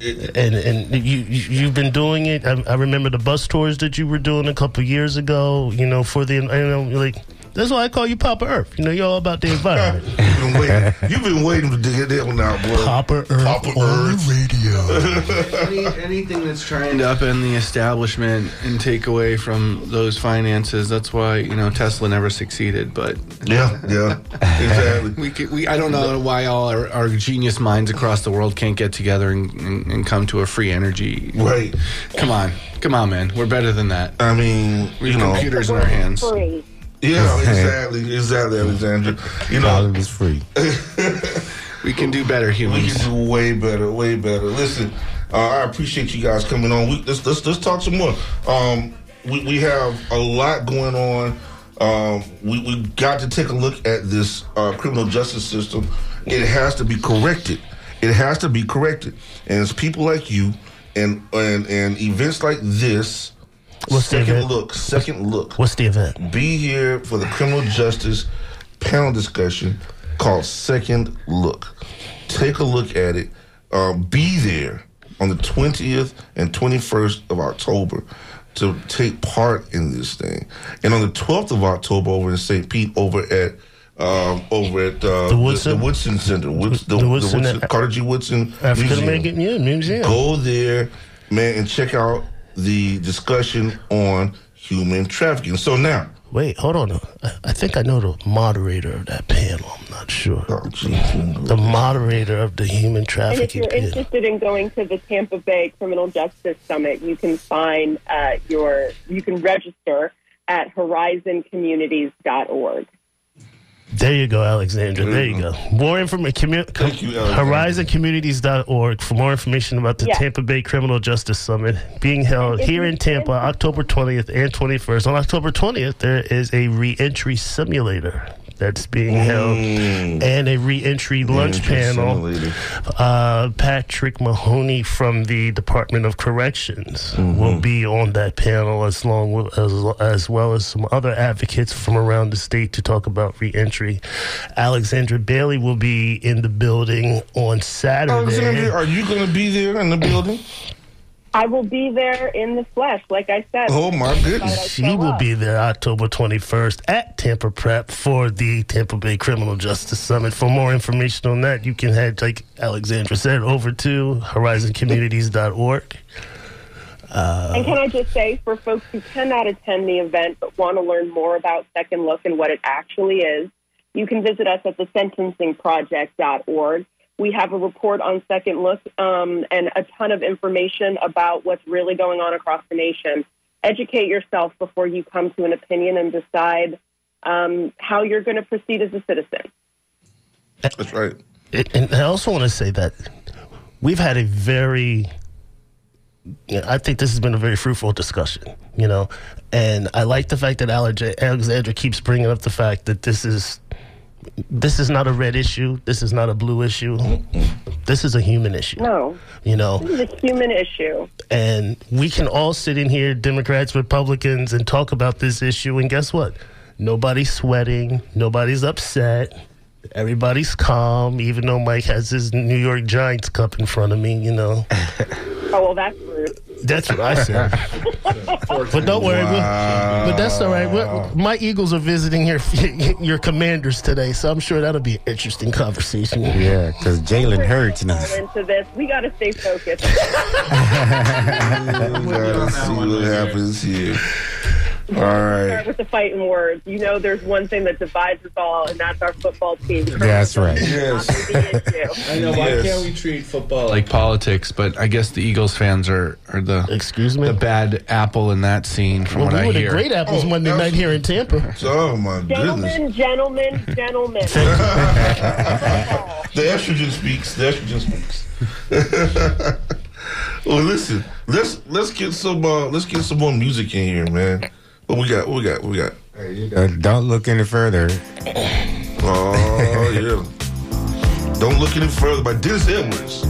Speaker 17: and and you you- you've been doing it. I, I remember the bus tours that you were doing a couple years ago. You know, for the you know like that's why I call you Papa Earth. You know, you're all about the environment.
Speaker 2: You've been waiting, you've been waiting to get that one out, boy.
Speaker 17: Papa Earth
Speaker 2: Papa
Speaker 17: on
Speaker 2: Earth.
Speaker 17: the radio.
Speaker 1: Any, anything that's trying to upend the establishment and take away from those finances, that's why you know Tesla never succeeded. But
Speaker 2: yeah, yeah, exactly.
Speaker 1: we, could, we I don't know why all our, our genius minds across the world can't get together and, and, and come to a free energy.
Speaker 2: Right.
Speaker 1: Come on, come on, man. We're better than that.
Speaker 2: I mean,
Speaker 1: we
Speaker 2: you
Speaker 1: have
Speaker 2: know-
Speaker 1: computers in our hands.
Speaker 3: Free.
Speaker 2: Yeah, exactly, exactly, Alexandra. You know,
Speaker 16: it's free.
Speaker 1: we can do better, humans.
Speaker 2: We can do way better, way better. Listen, uh, I appreciate you guys coming on. We, let's, let's let's talk some more. Um, we we have a lot going on. Um, we we got to take a look at this uh, criminal justice system. It has to be corrected. It has to be corrected. And it's people like you and and and events like this.
Speaker 17: What's the
Speaker 2: second
Speaker 17: event?
Speaker 2: look? Second look.
Speaker 17: What's the event?
Speaker 2: Be here for the criminal justice panel discussion called Second Look. Take a look at it. Um, be there on the 20th and 21st of October to take part in this thing. And on the 12th of October over in St. Pete, over at um, over at uh,
Speaker 17: The Woodson?
Speaker 2: the, Woodson Center, Woods, the,
Speaker 17: The
Speaker 2: the
Speaker 17: Woodson-
Speaker 2: Woodson, Carter G. Woodson
Speaker 17: African
Speaker 2: Museum.
Speaker 17: American yeah, museum.
Speaker 2: Go there, man, and check out the discussion on human trafficking. So now,
Speaker 17: Wait, hold on. I- I think I know the moderator of that panel. I'm not sure. the moderator of the human trafficking.
Speaker 3: And if you're
Speaker 17: panel.
Speaker 3: interested in going to the Tampa Bay Criminal Justice Summit, you can find uh, your you can register at horizoncommunities.org.
Speaker 17: There you go, Alexandra. There you go. Mm-hmm. More information.
Speaker 2: Thank you, Alexandra.
Speaker 17: HorizonCommunities.org for more information about the
Speaker 3: Yeah.
Speaker 17: Tampa Bay Criminal Justice Summit being held
Speaker 3: If
Speaker 17: here in Tampa, October 20th and 21st. On October 20th, there is a reentry simulator that's being held and a reentry lunch panel. Uh, Patrick Mahoney from the Department of Corrections will be on that panel as long with, as, as well as some other advocates from around the state to talk about reentry. Alexandra Bailey will be in the building on Saturday.
Speaker 2: Alexandra, are you going to be there in the building?
Speaker 3: I will be there in the flesh, like I said.
Speaker 2: Oh, my goodness.
Speaker 17: She will be there October 21st at Tampa Prep for the Tampa Bay Criminal Justice Summit. For more information on that, you can head, like Alexandra said, over to horizoncommunities.org. Uh,
Speaker 3: And can I just say, for folks who cannot attend the event but want to learn more about Second Look and what it actually is, you can visit us at thesentencingproject.org. We have a report on Second Look um, and a ton of information about what's really going on across the nation. Educate yourself before you come to an opinion and decide um, how you're going to proceed as a citizen.
Speaker 2: That's right.
Speaker 17: And I also want to say that we've had a very I think this has been a very fruitful discussion, you know, and I like the fact that Alexandra keeps bringing up the fact that this is this is not a red issue, this is not a blue issue, this is a human issue,
Speaker 3: No,
Speaker 17: you know,
Speaker 3: this is a human issue.
Speaker 17: and we can all sit in here, Democrats, Republicans, and talk about this issue, and guess what? Nobody's sweating, nobody's upset. Everybody's calm, even though Mike has his New York Giants cup in front of me, you know.
Speaker 3: Oh, well, that's rude.
Speaker 17: That's what I said. but don't worry, we'll- but that's all right. We're- my Eagles are visiting your your Commanders today, so I'm sure that'll be an interesting conversation.
Speaker 16: Yeah, because Jalen Hurts now.
Speaker 3: Into this, we got to stay focused.
Speaker 2: we gotta see what happens here. All right.
Speaker 3: Start with the fighting words. You know, there's one thing that divides us all, and that's our football team.
Speaker 16: That's right.
Speaker 2: Yes.
Speaker 1: I know. Why
Speaker 2: Yes.
Speaker 1: can't we treat football like politics? But I guess the Eagles fans are, are the
Speaker 17: excuse me
Speaker 1: the bad apple in that scene. From
Speaker 17: Well,
Speaker 1: what
Speaker 17: we
Speaker 1: I
Speaker 17: were the
Speaker 1: hear,
Speaker 17: great apples Monday night here in Tampa.
Speaker 2: Oh my goodness.
Speaker 3: Gentlemen, gentlemen, gentlemen.
Speaker 2: the estrogen speaks. The estrogen speaks. well, listen. Let's let's get some uh, let's get some more music in here, man. What we got? What we got? What we got?
Speaker 16: Uh, don't look any further.
Speaker 2: Oh yeah. Don't look any further by Dennis Edwards.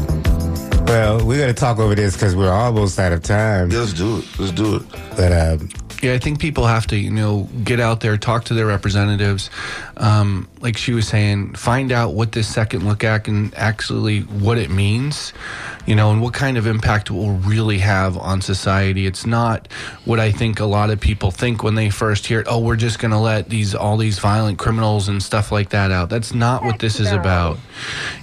Speaker 16: Well, we're going to talk over this because we're almost out of time.
Speaker 2: let's do it. Let's do it.
Speaker 16: But uh,
Speaker 1: Yeah, I think people have to, you know, get out there, talk to their representatives. Um, like she was saying, find out what this second look at and actually what it means, you know, and what kind of impact it will really have on society. It's not what I think a lot of people think when they first hear it. Oh, we're just going to let these all these violent criminals and stuff like that out. That's not what this is about.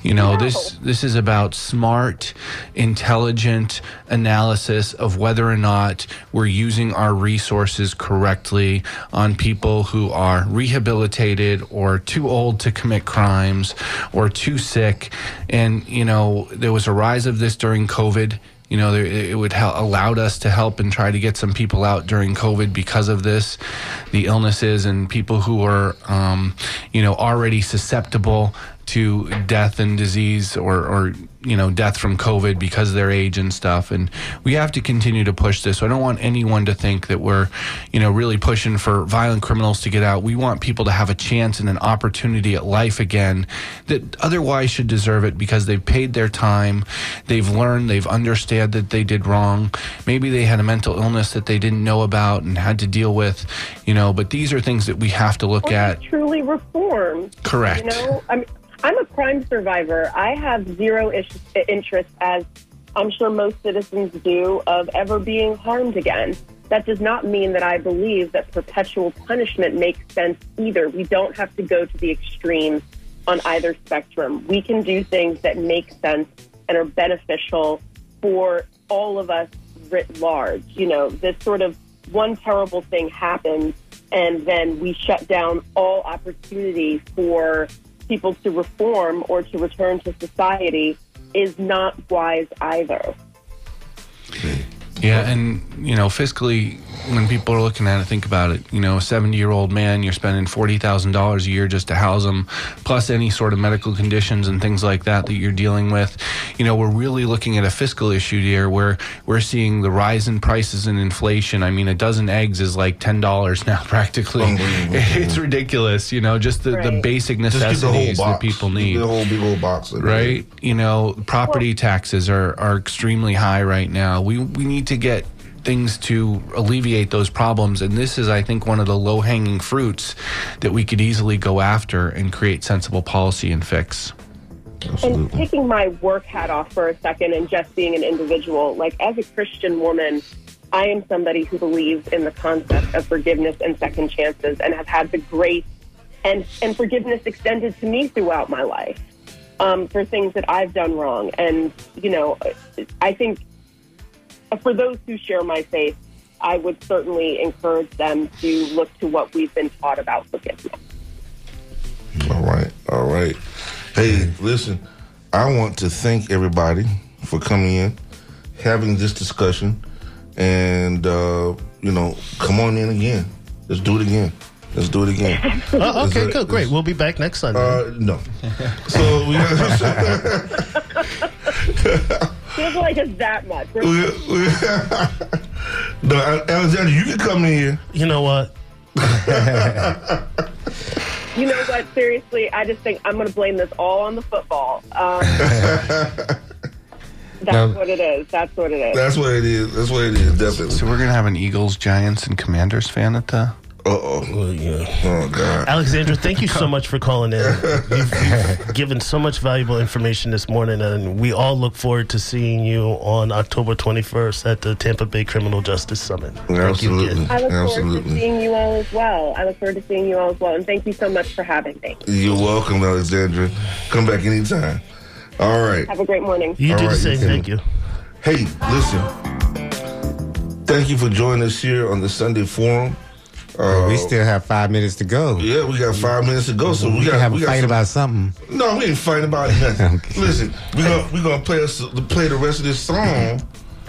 Speaker 1: You know, this this is about smart, intelligent analysis of whether or not we're using our resources correctly on people who are rehabilitated or too old to commit crimes or too sick. And, you know, there was a rise of this during COVID. You know, there, it would help, allowed us to help and try to get some people out during COVID because of this, the illnesses and people who are, um, you know, already susceptible to death and disease or, or you know death from COVID because of their age and stuff. And we have to continue to push this. So I don't want anyone to think that we're you know really pushing for violent criminals to get out. We want people to have a chance and an opportunity at life again that otherwise should deserve it because they've paid their time, they've learned, they've understood that they did wrong. Maybe they had a mental illness that they didn't know about and had to deal with, you know. But these are things that we have to look
Speaker 3: Or
Speaker 1: at.
Speaker 3: truly reform.
Speaker 1: Correct.
Speaker 3: You know, I'm I'm a crime survivor. I have zero ish, interest, as I'm sure most citizens do, of ever being harmed again. That does not mean that I believe that perpetual punishment makes sense either. We don't have to go to the extremes on either spectrum. We can do things that make sense and are beneficial for all of us writ large. You know, this sort of one terrible thing happens and then we shut down all opportunity for people to reform or to return to society is not wise either.
Speaker 1: Yeah, and you know, fiscally, when people are looking at it, think about it. You know, a seventy-year-old man, you're spending forty thousand dollars a year just to house him, plus any sort of medical conditions and things like that that you're dealing with. You know, we're really looking at a fiscal issue here, where we're seeing the rise in prices and inflation. I mean, a dozen eggs is like ten dollars now, practically. It's ridiculous. You know, just the, the basic
Speaker 2: Just get the
Speaker 1: necessities that people need
Speaker 2: the whole big old box.
Speaker 1: right? You know, property taxes are, are extremely high right now. We we need to get things to alleviate those problems, and this is, I think, one of the low hanging fruits that we could easily go after and create sensible policy and fix.
Speaker 3: And taking my work hat off for a second and just being an individual, like as a Christian woman, I am somebody who believes in the concept of forgiveness and second chances and have had the grace and, and forgiveness extended to me throughout my life um, for things that I've done wrong. And, you know, I think for those who share my faith, I would certainly encourage them to look to what we've been taught about forgiveness.
Speaker 2: All right, all right. Hey, listen, I want to thank everybody for coming in, having this discussion, and uh, you know, come on in again. Let's do it again. Let's do it again.
Speaker 17: Oh, okay,
Speaker 2: Let's-
Speaker 17: good, great. We'll be back next Sunday.
Speaker 2: Uh, no. So we
Speaker 3: Feels like it's that much.
Speaker 2: no, Alexander, you can come in here.
Speaker 17: You know what?
Speaker 3: You know what? Seriously, I just think I'm going to blame this all on the football. Um, that's
Speaker 1: No.
Speaker 3: what it is. That's what it is.
Speaker 2: That's what it is. That's what it is. Definitely.
Speaker 1: So we're gonna have an Eagles, Giants, and Commanders fan at the.
Speaker 2: Uh oh.
Speaker 17: yeah.
Speaker 2: Oh God.
Speaker 17: Alexandra, thank you so much for calling in. You've, you've given so much valuable information this morning, and we all look forward to seeing you on October 21st at the Tampa Bay Criminal Justice Summit. Thank you again.
Speaker 3: I look forward to seeing you all as well. I look forward to seeing you all as well. And thank you so much for having me.
Speaker 2: You're welcome, Alexandra. Come back anytime. All right.
Speaker 3: Have a great morning.
Speaker 2: thank you Hey, listen. Thank you for joining us here on the Sunday Forum. Uh,
Speaker 16: we still have five minutes to go.
Speaker 2: Yeah, we got five minutes to go, so we,
Speaker 16: we
Speaker 2: got
Speaker 16: can have
Speaker 2: we
Speaker 16: a
Speaker 2: got
Speaker 16: fight
Speaker 2: some-
Speaker 16: about something.
Speaker 2: No, we ain't fighting about nothing. Listen, we're gonna we're gonna play us play the rest of this song,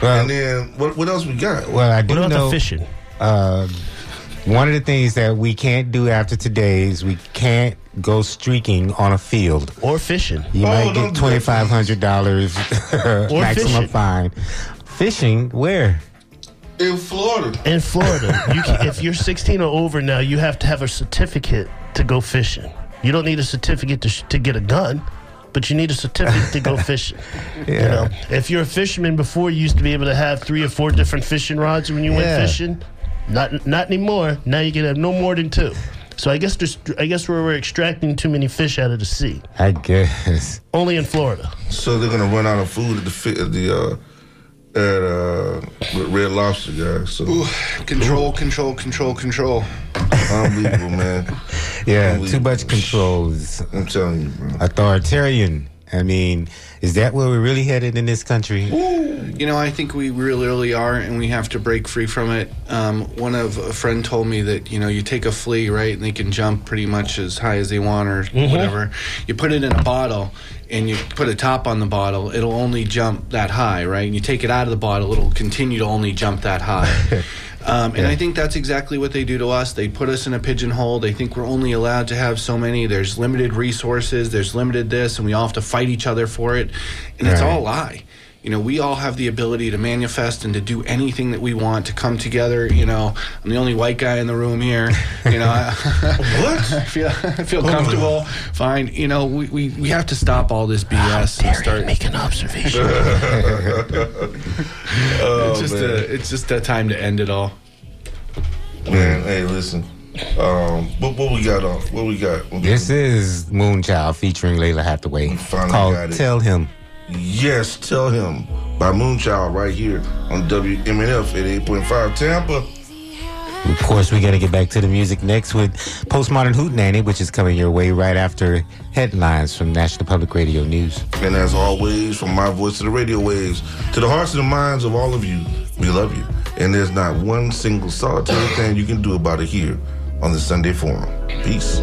Speaker 2: and then what what else we got?
Speaker 16: Well, I do
Speaker 17: What about the
Speaker 16: know
Speaker 17: fishing?
Speaker 16: Uh, one of the things that we can't do after today is we can't go streaking on a field
Speaker 17: or fishing.
Speaker 16: You
Speaker 17: Oh,
Speaker 16: might get twenty five hundred dollars
Speaker 17: Or
Speaker 16: maximum
Speaker 17: fishing.
Speaker 16: fine. Fishing where?
Speaker 2: In Florida.
Speaker 17: In Florida, you can, if you're 16 or over now, you have to have a certificate to go fishing. You don't need a certificate to, sh- to get a gun, but you need a certificate to go fishing. You know, if you're a fisherman before, you used to be able to have three or four different fishing rods when you
Speaker 16: Yeah.
Speaker 17: went fishing. Not not anymore. Now you can have no more than two. So I guess there's, I guess we're, we're extracting too many fish out of the sea.
Speaker 16: I guess.
Speaker 17: Only in Florida.
Speaker 2: So they're gonna run out of food at the at the uh, at uh, Red Lobster, guys. So
Speaker 1: Control, control, control, control.
Speaker 2: unbelievable, man.
Speaker 16: Yeah, too much controls.
Speaker 2: I'm telling you, bro.
Speaker 16: Authoritarian. I mean, is that where we're really headed in this country?
Speaker 1: You know, I think we really, really are, and we have to break free from it. Um, one of a friend told me that you know you take a flea, right, and they can jump pretty much as high as they want or
Speaker 17: Mm-hmm.
Speaker 1: whatever. You put it in a bottle, and you put a top on the bottle. It'll only jump that high, right? And you take it out of the bottle, it'll continue to only jump that high. Um, and I think that's exactly what they do to us. They put us in a pigeonhole. They think we're only allowed to have so many. There's limited resources. There's limited this, and we all have to fight each other for it. And it's all a lie. You know, we all have the ability to manifest and to do anything that we want, to come together. You know, I'm the only white guy in the room here. You know, I,
Speaker 2: what?
Speaker 1: I feel I feel comfortable. Fine. You know, we, we, we have to stop all this BS and start
Speaker 17: making observations.
Speaker 1: it's just a it's just a time to end it all.
Speaker 2: Man, hey, listen. Um, what, what we got on? What we got? What we
Speaker 16: This is Moonchild featuring Lalah Hathaway
Speaker 2: finally
Speaker 16: called
Speaker 2: got it.
Speaker 16: Tell Him.
Speaker 2: Yes, tell him by Moonchild right here on WMNF at 8.5 Tampa.
Speaker 16: Of course, we're going to get back to the music next with Postmodern Hootenanny, which is coming your way right after headlines from National Public Radio News.
Speaker 2: And as always, from my voice to the radio waves, to the hearts and the minds of all of you, we love you. And there's not one single solitary thing you can do about it here on the Sunday Forum. Peace.